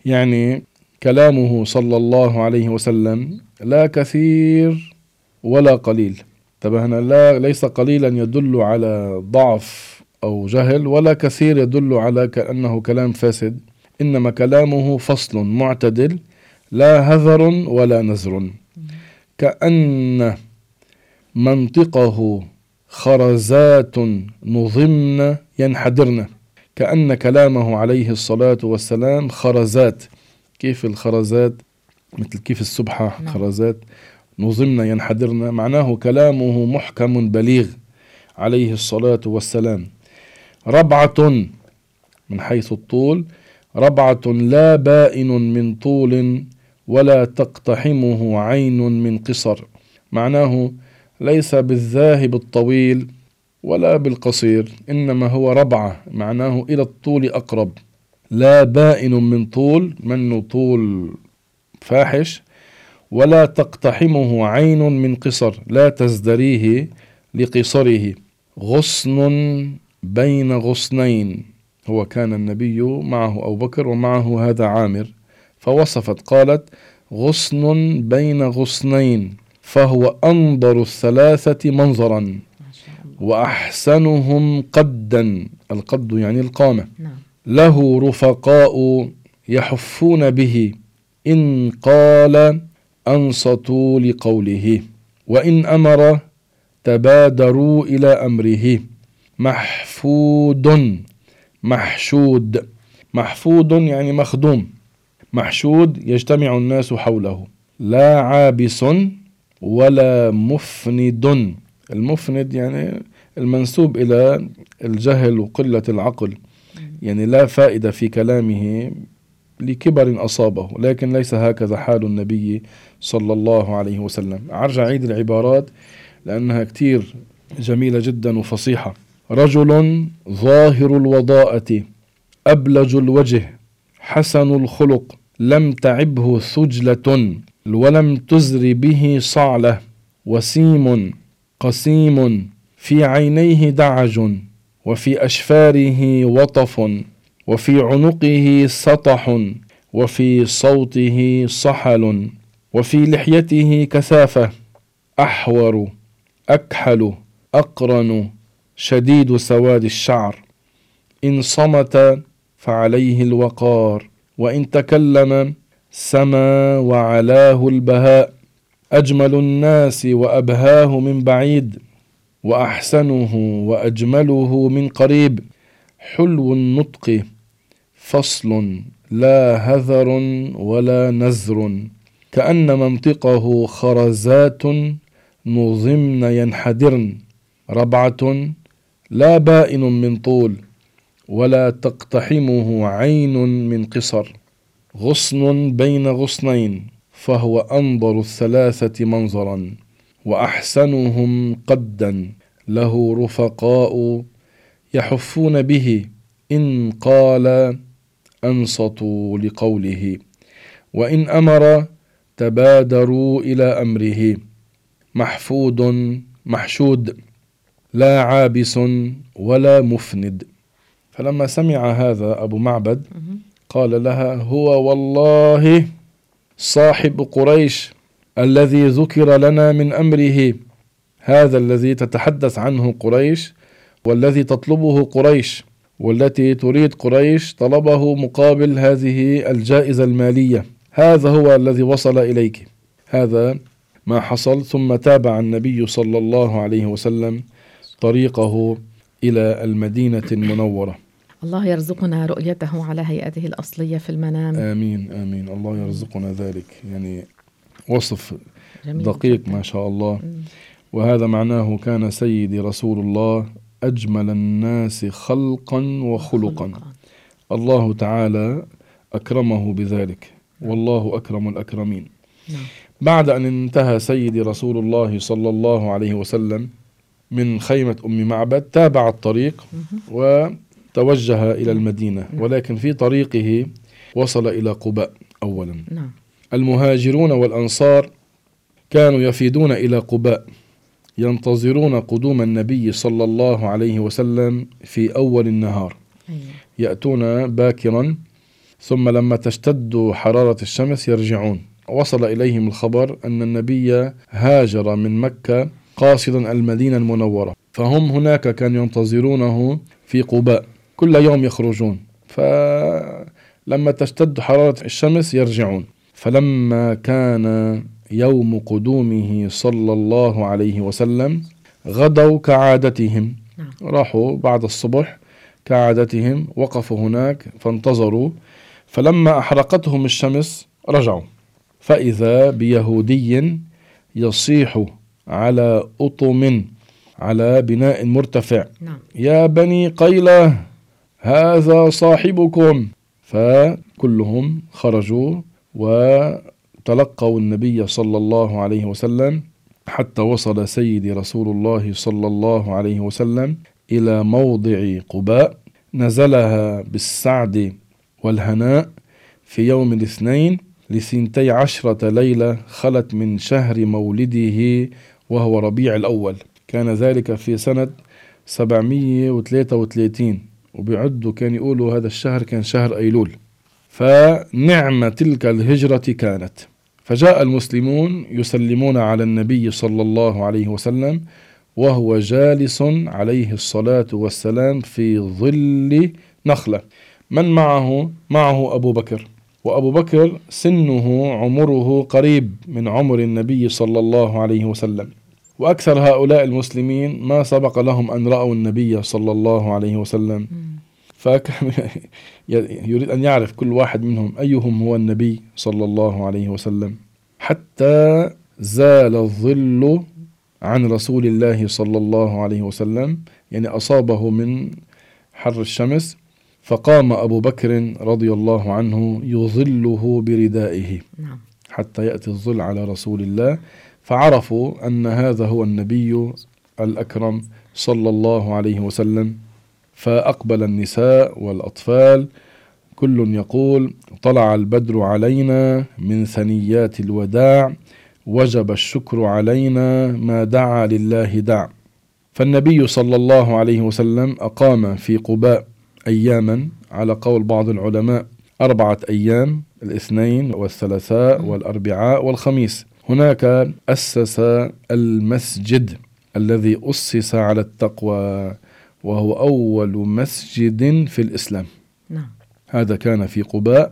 [SPEAKER 3] يعني كلامه صلى الله عليه وسلم لا كثير ولا قليل. انتبهنا لا ليس قليلا يدل على ضعف أو جهل ولا كثير يدل على كأنه كلام فاسد. إنما كلامه فصل معتدل لا هذر ولا نزر كأن منطقه خرزات نظمن ينحدرن. كأن كلامه عليه الصلاة والسلام خرزات. كيف الخرزات؟ مثل كيف السبحة
[SPEAKER 1] نعم.
[SPEAKER 3] خرزات نظمن ينحدرن. معناه كلامه محكم بليغ عليه الصلاة والسلام. ربعة من حيث الطول ربعة لا بائن من طول ولا تقتحمه عين من قصر. معناه ليس بالذاهب الطويل ولا بالقصير إنما هو ربعة معناه إلى الطول أقرب. لا بائن من طول منه طول فاحش ولا تقتحمه عين من قصر لا تزدريه لقصره. غصن بين غصنين. هو كان النبي معه أبو بكر ومعه هذا عامر فوصفت قالت غصن بين غصنين فهو أنظر الثلاثة منظرا وأحسنهم قدا. القد يعني القامة.
[SPEAKER 1] نعم.
[SPEAKER 3] له رفقاء يحفون به إن قال أنصتوا لقوله وإن أمر تبادروا إلى أمره محفود محشود. محفود يعني مخدوم. محشود يجتمع الناس حوله. لا عابس ولا مفند. المفند يعني المنسوب إلى الجهل وقلة العقل. يعني لا فائدة في كلامه لكبر أصابه. لكن ليس هكذا حال النبي صلى الله عليه وسلم. أرجع عيد العبارات لأنها كتير جميلة جدا وفصيحة. رجل ظاهر الوضاءة أبلج الوجه حسن الخلق لم تعبه ثجلة ولم تزر به صعلة وسيم قسيم في عينيه دعج وفي أشفاره وطف وفي عنقه سطح وفي صوته صحل وفي لحيته كثافة أحور أكحل أقرن. شديد سواد الشعر. إن صمت فعليه الوقار وإن تكلم سما وعلاه البهاء. أجمل الناس وأبهاه من بعيد وأحسنه وأجمله من قريب. حلو النطق فصل لا هذر ولا نزر كأن منطقه خرزات نظمن ينحدرن. ربعة لا بائن من طول ولا تقتحمه عين من قصر. غصن بين غصنين فهو أنظر الثلاثة منظرا وأحسنهم قدا. له رفقاء يحفون به إن قال أنصتوا لقوله وإن أمر تبادروا إلى أمره. محفود محشود. لا عابس ولا مفند. فلما سمع هذا أبو معبد قال لها هو والله صاحب قريش الذي ذكر لنا من أمره. هذا الذي تتحدث عنه قريش والذي تطلبه قريش والتي تريد قريش طلبه مقابل هذه الجائزة المالية. هذا هو الذي وصل إليك. هذا ما حصل ثم تابع النبي صلى الله عليه وسلم طريقه إلى المدينة المنورة.
[SPEAKER 1] الله يرزقنا رؤيته على هيئته الأصلية في المنام.
[SPEAKER 3] آمين آمين. الله يرزقنا ذلك. يعني وصف
[SPEAKER 1] جميل
[SPEAKER 3] دقيق
[SPEAKER 1] جداً.
[SPEAKER 3] ما شاء الله. وهذا معناه كان سيدي رسول الله أجمل الناس خلقا وخلقا. الله تعالى أكرمه بذلك. والله أكرم الأكرمين.
[SPEAKER 1] نعم.
[SPEAKER 3] بعد أن انتهى سيدي رسول الله صلى الله عليه وسلم من خيمة أم معبد تابع الطريق وتوجه إلى المدينة ولكن في طريقه وصل إلى قباء أولا.
[SPEAKER 1] نعم.
[SPEAKER 3] المهاجرون والأنصار كانوا يفيدون إلى قباء ينتظرون قدوم النبي صلى الله عليه وسلم في أول النهار.
[SPEAKER 1] أيوة.
[SPEAKER 3] يأتون باكرا ثم لما تشتد حرارة الشمس يرجعون. وصل إليهم الخبر أن النبي هاجر من مكة قاصدا المدينة المنورة. فهم هناك كانوا ينتظرونه في قباء. كل يوم يخرجون. فلما تشتد حرارة الشمس يرجعون. فلما كان يوم قدومه صلى الله عليه وسلم غدوا كعادتهم.
[SPEAKER 1] نعم.
[SPEAKER 3] راحوا بعد الصبح كعادتهم وقفوا هناك فانتظروا. فلما أحرقتهم الشمس رجعوا. فإذا بيهودي يصيح على أطم على بناء مرتفع.
[SPEAKER 1] نعم.
[SPEAKER 3] يا بني قيلة هذا صاحبكم. فكلهم خرجوا وتلقوا النبي صلى الله عليه وسلم حتى وصل سيدي رسول الله صلى الله عليه وسلم إلى موضع قباء. نزلها بالسعد والهناء في يوم الاثنين لثنتي عشرة ليلة خلت من شهر مولده وهو ربيع الأول. كان ذلك في سنة 733 وبيعدوا كان يقولوا هذا الشهر كان شهر أيلول. فنعم تلك الهجرة كانت. فجاء المسلمون يسلمون على النبي صلى الله عليه وسلم وهو جالس عليه الصلاة والسلام في ظل نخلة. من معه؟ معه أبو بكر. وأبو بكر سنه عمره قريب من عمر النبي صلى الله عليه وسلم. وأكثر هؤلاء المسلمين ما سبق لهم أن رأوا النبي صلى الله عليه وسلم. فكان يريد أن يعرف كل واحد منهم أيهم هو النبي صلى الله عليه وسلم. حتى زال الظل عن رسول الله صلى الله عليه وسلم يعني أصابه من حر الشمس فقام أبو بكر رضي الله عنه يظله بردائه
[SPEAKER 1] نعم.
[SPEAKER 3] حتى يأتي الظل على رسول الله فعرفوا أن هذا هو النبي الأكرم صلى الله عليه وسلم فأقبل النساء والأطفال كل يقول طلع البدر علينا من ثنيات الوداع وجب الشكر علينا ما دعا لله دع فالنبي صلى الله عليه وسلم أقام في قباء أياما. على قول بعض العلماء أربعة أيام الاثنين والثلاثاء والأربعاء والخميس. هناك أسس المسجد الذي أسس على التقوى وهو أول مسجد في الإسلام.
[SPEAKER 1] نعم.
[SPEAKER 3] هذا كان في قباء.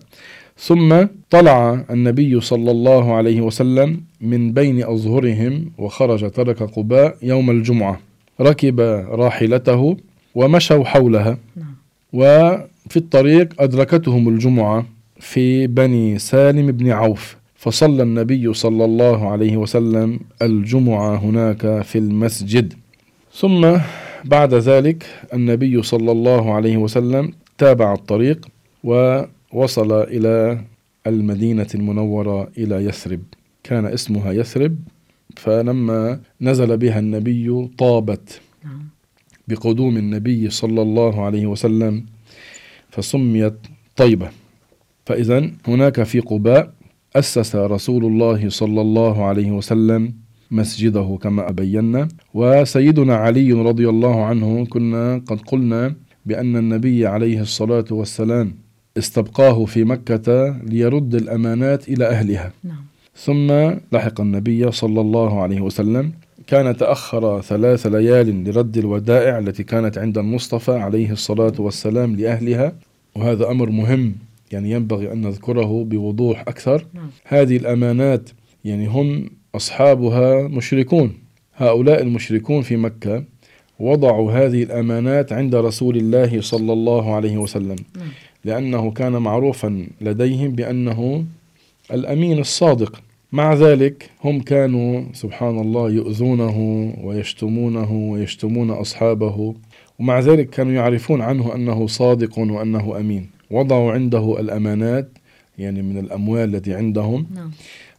[SPEAKER 3] ثم طلع النبي صلى الله عليه وسلم من بين أظهرهم وخرج ترك قباء يوم الجمعة. ركب راحلته ومشوا حولها.
[SPEAKER 1] نعم.
[SPEAKER 3] وفي الطريق أدركتهم الجمعة في بني سالم بن عوف فصلى النبي صلى الله عليه وسلم الجمعة هناك في المسجد. ثم بعد ذلك النبي صلى الله عليه وسلم تابع الطريق ووصل إلى المدينة المنورة إلى يثرب. كان اسمها يثرب فلما نزل بها النبي طابت. بقدوم النبي صلى الله عليه وسلم فسميت طيبة. فإذا هناك في قباء أسس رسول الله صلى الله عليه وسلم مسجده كما بينا وسيدنا علي رضي الله عنه كنا قد قلنا بأن النبي عليه الصلاة والسلام استبقاه في مكة ليرد الأمانات إلى أهلها.
[SPEAKER 1] نعم.
[SPEAKER 3] ثم لحق النبي صلى الله عليه وسلم كان تأخر ثلاث ليال لرد الودائع التي كانت عند المصطفى عليه الصلاة والسلام لأهلها وهذا أمر مهم يعني ينبغي أن نذكره بوضوح أكثر.
[SPEAKER 1] نعم.
[SPEAKER 3] هذه الأمانات يعني هم أصحابها مشركون. هؤلاء المشركون في مكة وضعوا هذه الأمانات عند رسول الله صلى الله عليه وسلم
[SPEAKER 1] نعم.
[SPEAKER 3] لأنه كان معروفا لديهم بأنه الأمين الصادق. مع ذلك هم كانوا سبحان الله يؤذونه ويشتمونه ويشتمون أصحابه ومع ذلك كانوا يعرفون عنه أنه صادق وأنه أمين وضعوا عنده الأمانات يعني من الأموال التي عندهم
[SPEAKER 1] نعم.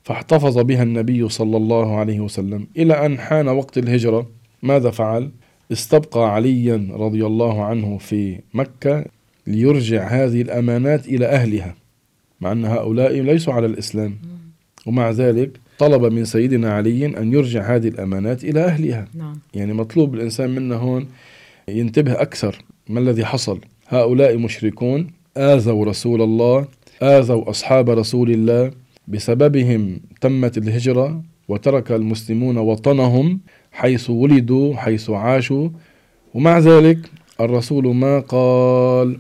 [SPEAKER 3] فاحتفظ بها النبي صلى الله عليه وسلم. إلى أن حان وقت الهجرة ماذا فعل؟ استبقى عليا رضي الله عنه في مكة ليرجع هذه الأمانات إلى أهلها مع أن هؤلاء ليسوا على الإسلام. ومع ذلك طلب من سيدنا علي أن يرجع هذه الأمانات إلى أهلها.
[SPEAKER 1] نعم.
[SPEAKER 3] يعني مطلوب الإنسان منا هون ينتبه أكثر ما الذي حصل. هؤلاء مشركون آذوا رسول الله آذوا أصحاب رسول الله بسببهم تمت الهجرة وترك المسلمون وطنهم حيث ولدوا حيث عاشوا. ومع ذلك الرسول ما قال؟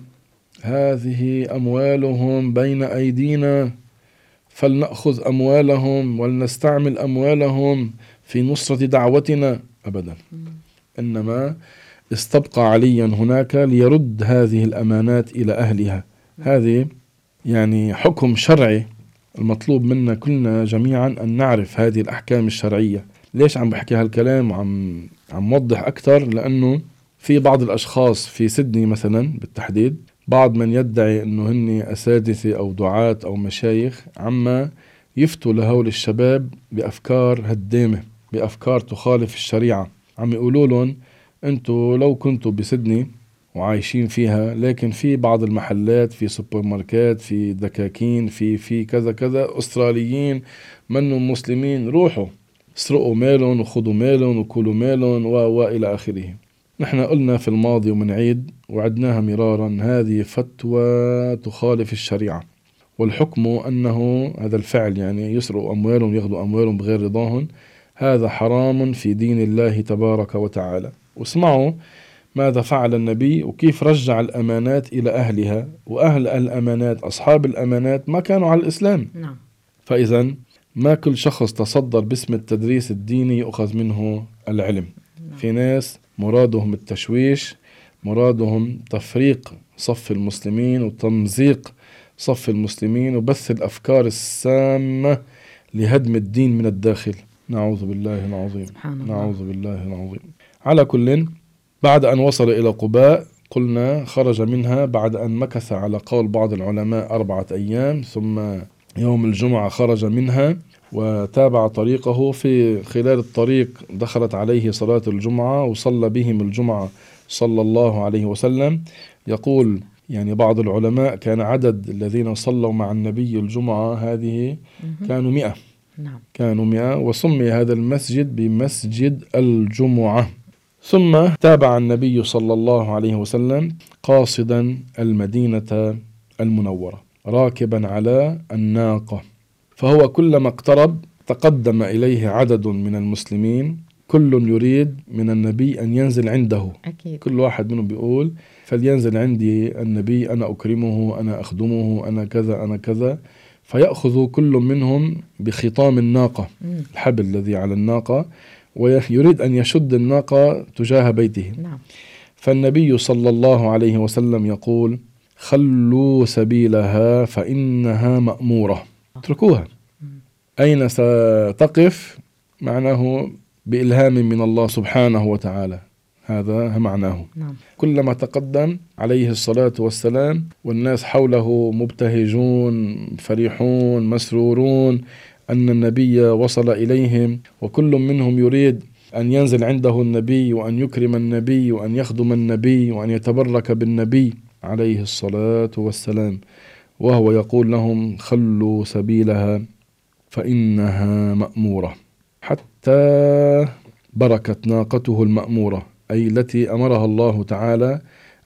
[SPEAKER 3] هذه أموالهم بين أيدينا. فلنأخذ أموالهم ولنستعمل أموالهم في نصرة دعوتنا أبدا. إنما استبقى عليا هناك ليرد هذه الأمانات إلى أهلها. هذه يعني حكم شرعي المطلوب منا كلنا جميعا أن نعرف هذه الأحكام الشرعية. ليش عم بحكي هالكلام؟ وعم عم وضح أكثر لأنه في بعض الأشخاص في سيدني مثلا بالتحديد بعض من يدعي أنه هن أساتذة أو دعاة أو مشايخ عما يفتوا لهول الشباب بأفكار هدامة بأفكار تخالف الشريعة. عم يقولوا لهم أنتوا لو كنتوا بسدني وعايشين فيها لكن في بعض المحلات في سوبر ماركات في دكاكين في في كذا كذا أستراليين منهم مسلمين روحوا اسرقوا مالهم وخذوا مالهم وكلوا مالهم والى آخره. نحن قلنا في الماضي ومنعيد وعدناها مرارا هذه فتوى تخالف الشريعة. والحكم أنه هذا الفعل يعني يسرقوا أموالهم ياخذوا أموالهم بغير رضاهم هذا حرام في دين الله تبارك وتعالى. واسمعوا ماذا فعل النبي وكيف رجع الأمانات إلى أهلها. وأهل الأمانات أصحاب الأمانات ما كانوا على الإسلام.
[SPEAKER 1] نعم.
[SPEAKER 3] فإذا ما كل شخص تصدر باسم التدريس الديني يؤخذ منه العلم. في ناس مرادهم التشويش مرادهم تفريق صف المسلمين وتمزيق صف المسلمين وبث الأفكار السامة لهدم الدين من الداخل. نعوذ بالله العظيم.
[SPEAKER 1] سبحان الله.
[SPEAKER 3] نعوذ بالله العظيم. على كل بعد أن وصل إلى قباء قلنا خرج منها بعد أن مكث على قول بعض العلماء أربعة أيام ثم يوم الجمعة خرج منها. وتابع طريقه في خلال الطريق دخلت عليه صلاة الجمعة وصلى بهم الجمعة صلى الله عليه وسلم. يقول يعني بعض العلماء كان عدد الذين صلوا مع النبي الجمعة هذه كانوا مئة.
[SPEAKER 1] نعم.
[SPEAKER 3] كانوا مئة وسمي هذا المسجد بمسجد الجمعة. ثم تابع النبي صلى الله عليه وسلم قاصدا المدينة المنورة راكبا على الناقة. فهو كلما اقترب تقدم إليه عدد من المسلمين كل يريد من النبي أن ينزل عنده.
[SPEAKER 1] أكيد.
[SPEAKER 3] كل واحد منهم بيقول فلينزل عندي النبي أنا أكرمه أنا أخدمه أنا كذا أنا كذا. فيأخذ كل منهم بخطام الناقة
[SPEAKER 1] مم.
[SPEAKER 3] الحبل الذي على الناقة ويريد أن يشد الناقة تجاه بيته.
[SPEAKER 1] نعم.
[SPEAKER 3] فالنبي صلى الله عليه وسلم يقول خلوا سبيلها فإنها مأمورة. اتركوها أين ستقف؟ معناه بإلهام من الله سبحانه وتعالى. هذا معناه.
[SPEAKER 1] نعم.
[SPEAKER 3] كلما تقدم عليه الصلاة والسلام والناس حوله مبتهجون فرحون مسرورون أن النبي وصل إليهم وكل منهم يريد أن ينزل عنده النبي وأن يكرم النبي وأن يخدم النبي وأن يتبرك بالنبي عليه الصلاة والسلام. وهو يقول لهم خلوا سبيلها فإنها مأمورة. حتى بركت ناقته المأمورة أي التي أمرها الله تعالى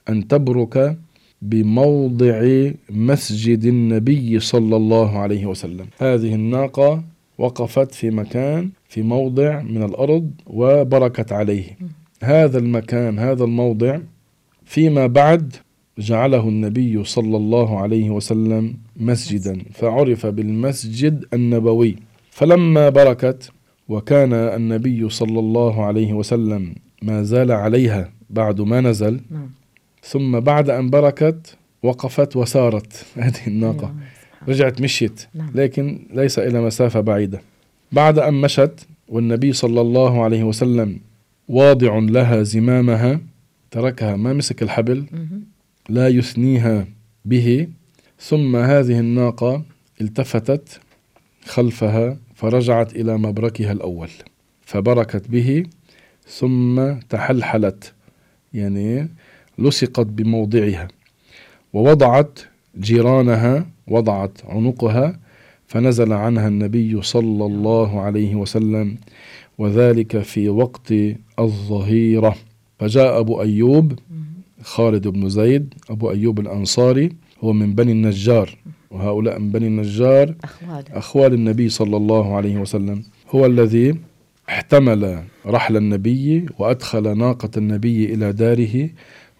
[SPEAKER 3] أن تبرك بموضع مسجد النبي صلى الله عليه وسلم. هذه الناقة وقفت في مكان في موضع من الأرض وبركت عليه. هذا المكان هذا الموضع فيما بعد جعله النبي صلى الله عليه وسلم مسجدا فعرف بالمسجد النبوي فلما بركت وكان النبي صلى الله عليه وسلم ما زال عليها بعد ما نزل
[SPEAKER 1] نعم
[SPEAKER 3] ثم بعد أن بركت وقفت وسارت هذه الناقة
[SPEAKER 1] أيوة.
[SPEAKER 3] رجعت مشيت
[SPEAKER 1] نعم.
[SPEAKER 3] لكن ليس إلى مسافة بعيدة بعد أن مشت والنبي صلى الله عليه وسلم واضع لها زمامها تركها ما مسك الحبل. لا يثنيها به ثم هذه الناقة التفتت خلفها فرجعت إلى مبركها الأول فبركت به ثم تحلحلت يعني لصقت بموضعها ووضعت جيرانها وضعت عنقها فنزل عنها النبي صلى الله عليه وسلم وذلك في وقت الظهيرة فجاء أبو أيوب خالد بن زيد أبو أيوب الأنصاري هو من بني النجار. وهؤلاء من بني النجار
[SPEAKER 1] أخوال.
[SPEAKER 3] أخوال النبي صلى الله عليه وسلم. هو الذي احتمل رحل النبي وأدخل ناقة النبي إلى داره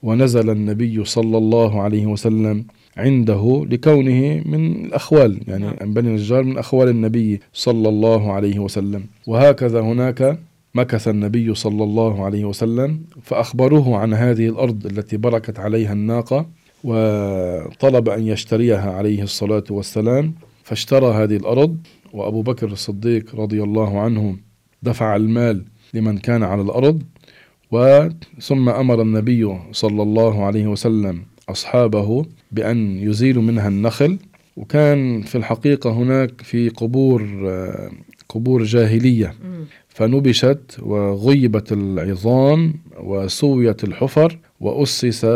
[SPEAKER 3] ونزل النبي صلى الله عليه وسلم عنده لكونه من الأخوال يعني
[SPEAKER 1] نعم.
[SPEAKER 3] من بني النجار من أخوال النبي صلى الله عليه وسلم. وهكذا هناك مكث النبي صلى الله عليه وسلم فأخبروه عن هذه الأرض التي بركت عليها الناقة وطلب أن يشتريها عليه الصلاة والسلام فاشترى هذه الأرض وأبو بكر الصديق رضي الله عنه دفع المال لمن كان على الأرض وثم أمر النبي صلى الله عليه وسلم أصحابه بأن يزيلوا منها النخل وكان في الحقيقة هناك في قبور قبور جاهلية. فنبشت وغيبت العظام وسويت الحفر وأسس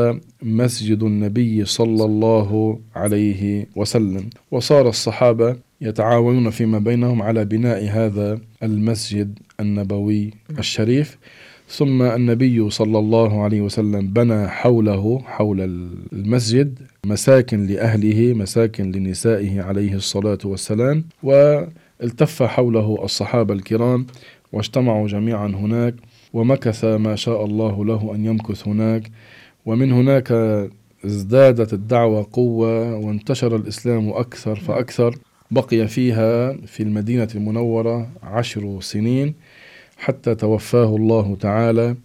[SPEAKER 3] مسجد النبي صلى الله عليه وسلم. وصار الصحابة يتعاونون فيما بينهم على بناء هذا المسجد النبوي الشريف. ثم النبي صلى الله عليه وسلم بنى حوله حول المسجد مساكن لأهله مساكن لنسائه عليه الصلاة والسلام والتف حوله الصحابة الكرام واجتمعوا جميعا هناك ومكث ما شاء الله له أن يمكث هناك ومن هناك ازدادت الدعوة قوة وانتشر الإسلام أكثر فأكثر بقي فيها في المدينة المنورة عشر سنين حتى توفاه الله تعالى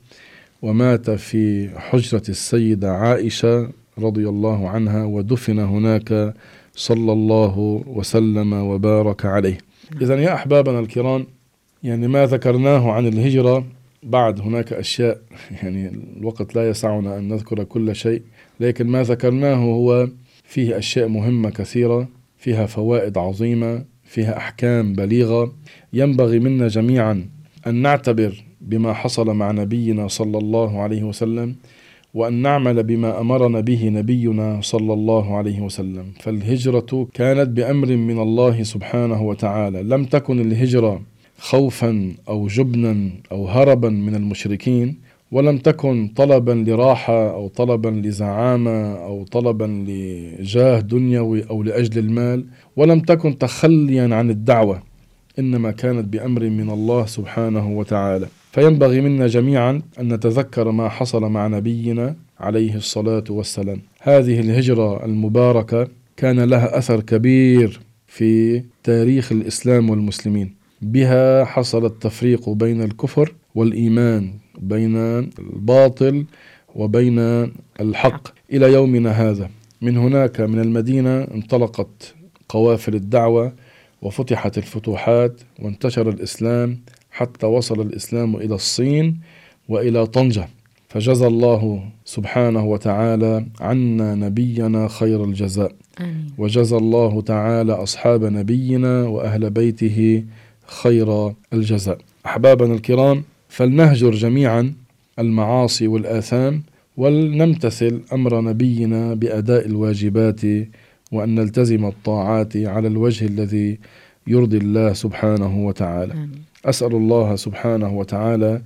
[SPEAKER 3] ومات في حجرة السيدة عائشة رضي الله عنها ودفن هناك صلى الله وسلم وبارك عليه. إذا يا أحبابنا الكرام يعني ما ذكرناه عن الهجرة بعد هناك أشياء يعني الوقت لا يسعنا أن نذكر كل شيء لكن ما ذكرناه هو فيه أشياء مهمة كثيرة فيها فوائد عظيمة فيها أحكام بليغة. ينبغي منا جميعا أن نعتبر بما حصل مع نبينا صلى الله عليه وسلم وأن نعمل بما أمرنا به نبينا صلى الله عليه وسلم. فالهجرة كانت بأمر من الله سبحانه وتعالى. لم تكن الهجرة خوفا أو جبنا أو هربا من المشركين ولم تكن طلبا لراحة أو طلبا لزعامة أو طلبا لجاه دنيوي أو لأجل المال ولم تكن تخليا عن الدعوة إنما كانت بأمر من الله سبحانه وتعالى. فينبغي منا جميعا أن نتذكر ما حصل مع نبينا عليه الصلاة والسلام. هذه الهجرة المباركة كان لها أثر كبير في تاريخ الإسلام والمسلمين. بها حصل التفريق بين الكفر والإيمان بين الباطل وبين الحق. إلى يومنا هذا. من هناك من المدينة انطلقت قوافل الدعوة وفتحت الفتوحات وانتشر الإسلام حتى وصل الإسلام إلى الصين وإلى طنجة. فجزى الله سبحانه وتعالى عنا نبينا خير الجزاء. آمين. وجزى الله تعالى أصحاب نبينا وأهل بيته خير الجزاء أحبابنا الكرام فلنهجر جميعا المعاصي والآثام ولنمتثل أمر نبينا بأداء الواجبات وأن نلتزم الطاعات على الوجه الذي يرضي الله سبحانه وتعالى آمين. أسأل الله سبحانه وتعالى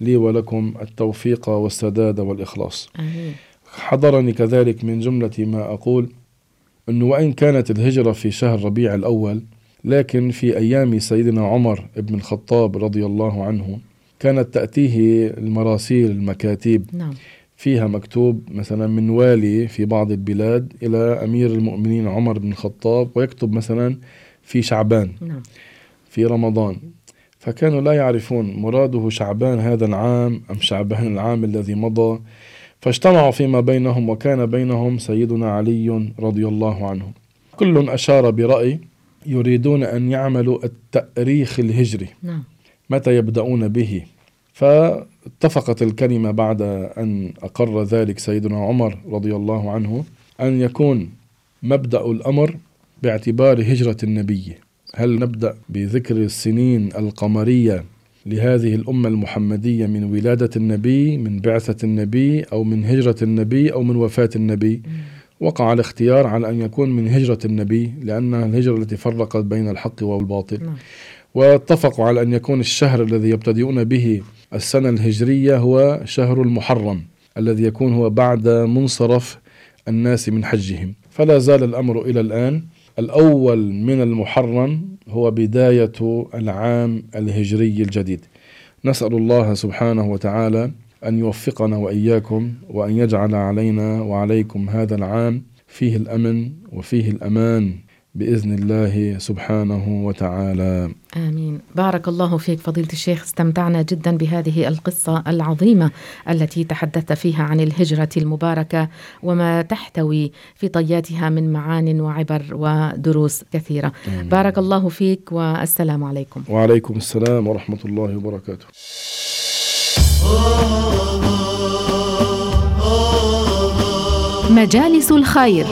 [SPEAKER 3] لي ولكم التوفيق والسداد والإخلاص آمين. حضرني كذلك من جملة ما أقول أنه وإن كانت الهجرة في شهر ربيع الأول لكن في أيام سيدنا عمر بن الخطاب رضي الله عنه كانت تأتيه المراسيل المكاتيب. نعم. فيها مكتوب مثلا من والي في بعض البلاد إلى أمير المؤمنين عمر بن الخطاب ويكتب مثلا في شعبان. نعم. في رمضان. فكانوا لا يعرفون مراده شعبان هذا العام أم شعبان العام الذي مضى. فاجتمعوا فيما بينهم وكان بينهم سيدنا علي رضي الله عنه. كل أشار برأي يريدون أن يعملوا التأريخ الهجري. نعم. متى يبدأون به؟ فاتفقت الكلمة بعد أن أقر ذلك سيدنا عمر رضي الله عنه أن يكون مبدأ الأمر باعتبار هجرة النبي. هل نبدأ بذكر السنين القمرية لهذه الأمة المحمدية من ولادة النبي من بعثة النبي أو من هجرة النبي أو من وفاة النبي؟ وقع الاختيار على أن يكون من هجرة النبي لأنها الهجرة التي فرقت بين الحق والباطل. نعم. واتفقوا على أن يكون الشهر الذي يبتدئون به السنة الهجرية هو شهر المحرم الذي يكون هو بعد منصرف الناس من حجهم. فلا زال الأمر إلى الآن. الأول من المحرم هو بداية العام الهجري الجديد. نسأل الله سبحانه وتعالى أن يوفقنا وإياكم وأن يجعل علينا وعليكم هذا العام فيه الأمن وفيه الأمان بإذن الله سبحانه وتعالى.
[SPEAKER 1] آمين، بارك الله فيك فضيلة الشيخ، استمتعنا جدا بهذه القصة العظيمة التي تحدثت فيها عن الهجرة المباركة وما تحتوي في طياتها من معان وعبر ودروس كثيرة. آمين. بارك الله فيك والسلام عليكم.
[SPEAKER 3] وعليكم السلام ورحمة الله وبركاته.
[SPEAKER 1] مجالس الخير.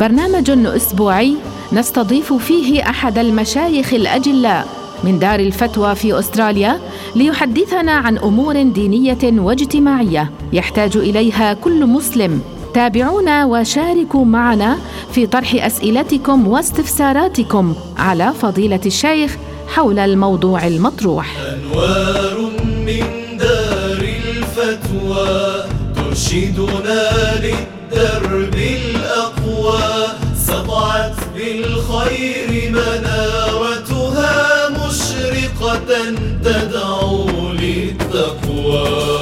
[SPEAKER 1] برنامج أسبوعي نستضيف فيه أحد المشايخ الأجلاء من دار الفتوى في أستراليا ليحدثنا عن أمور دينية واجتماعية يحتاج إليها كل مسلم. تابعونا وشاركوا معنا في طرح أسئلتكم واستفساراتكم على فضيلة الشيخ حول الموضوع المطروح.
[SPEAKER 2] أنوار من دار الفتوى ترشدنا للدرب الأقوى. سطعت بالخير منارتها مشرقة تدعو للتقوى.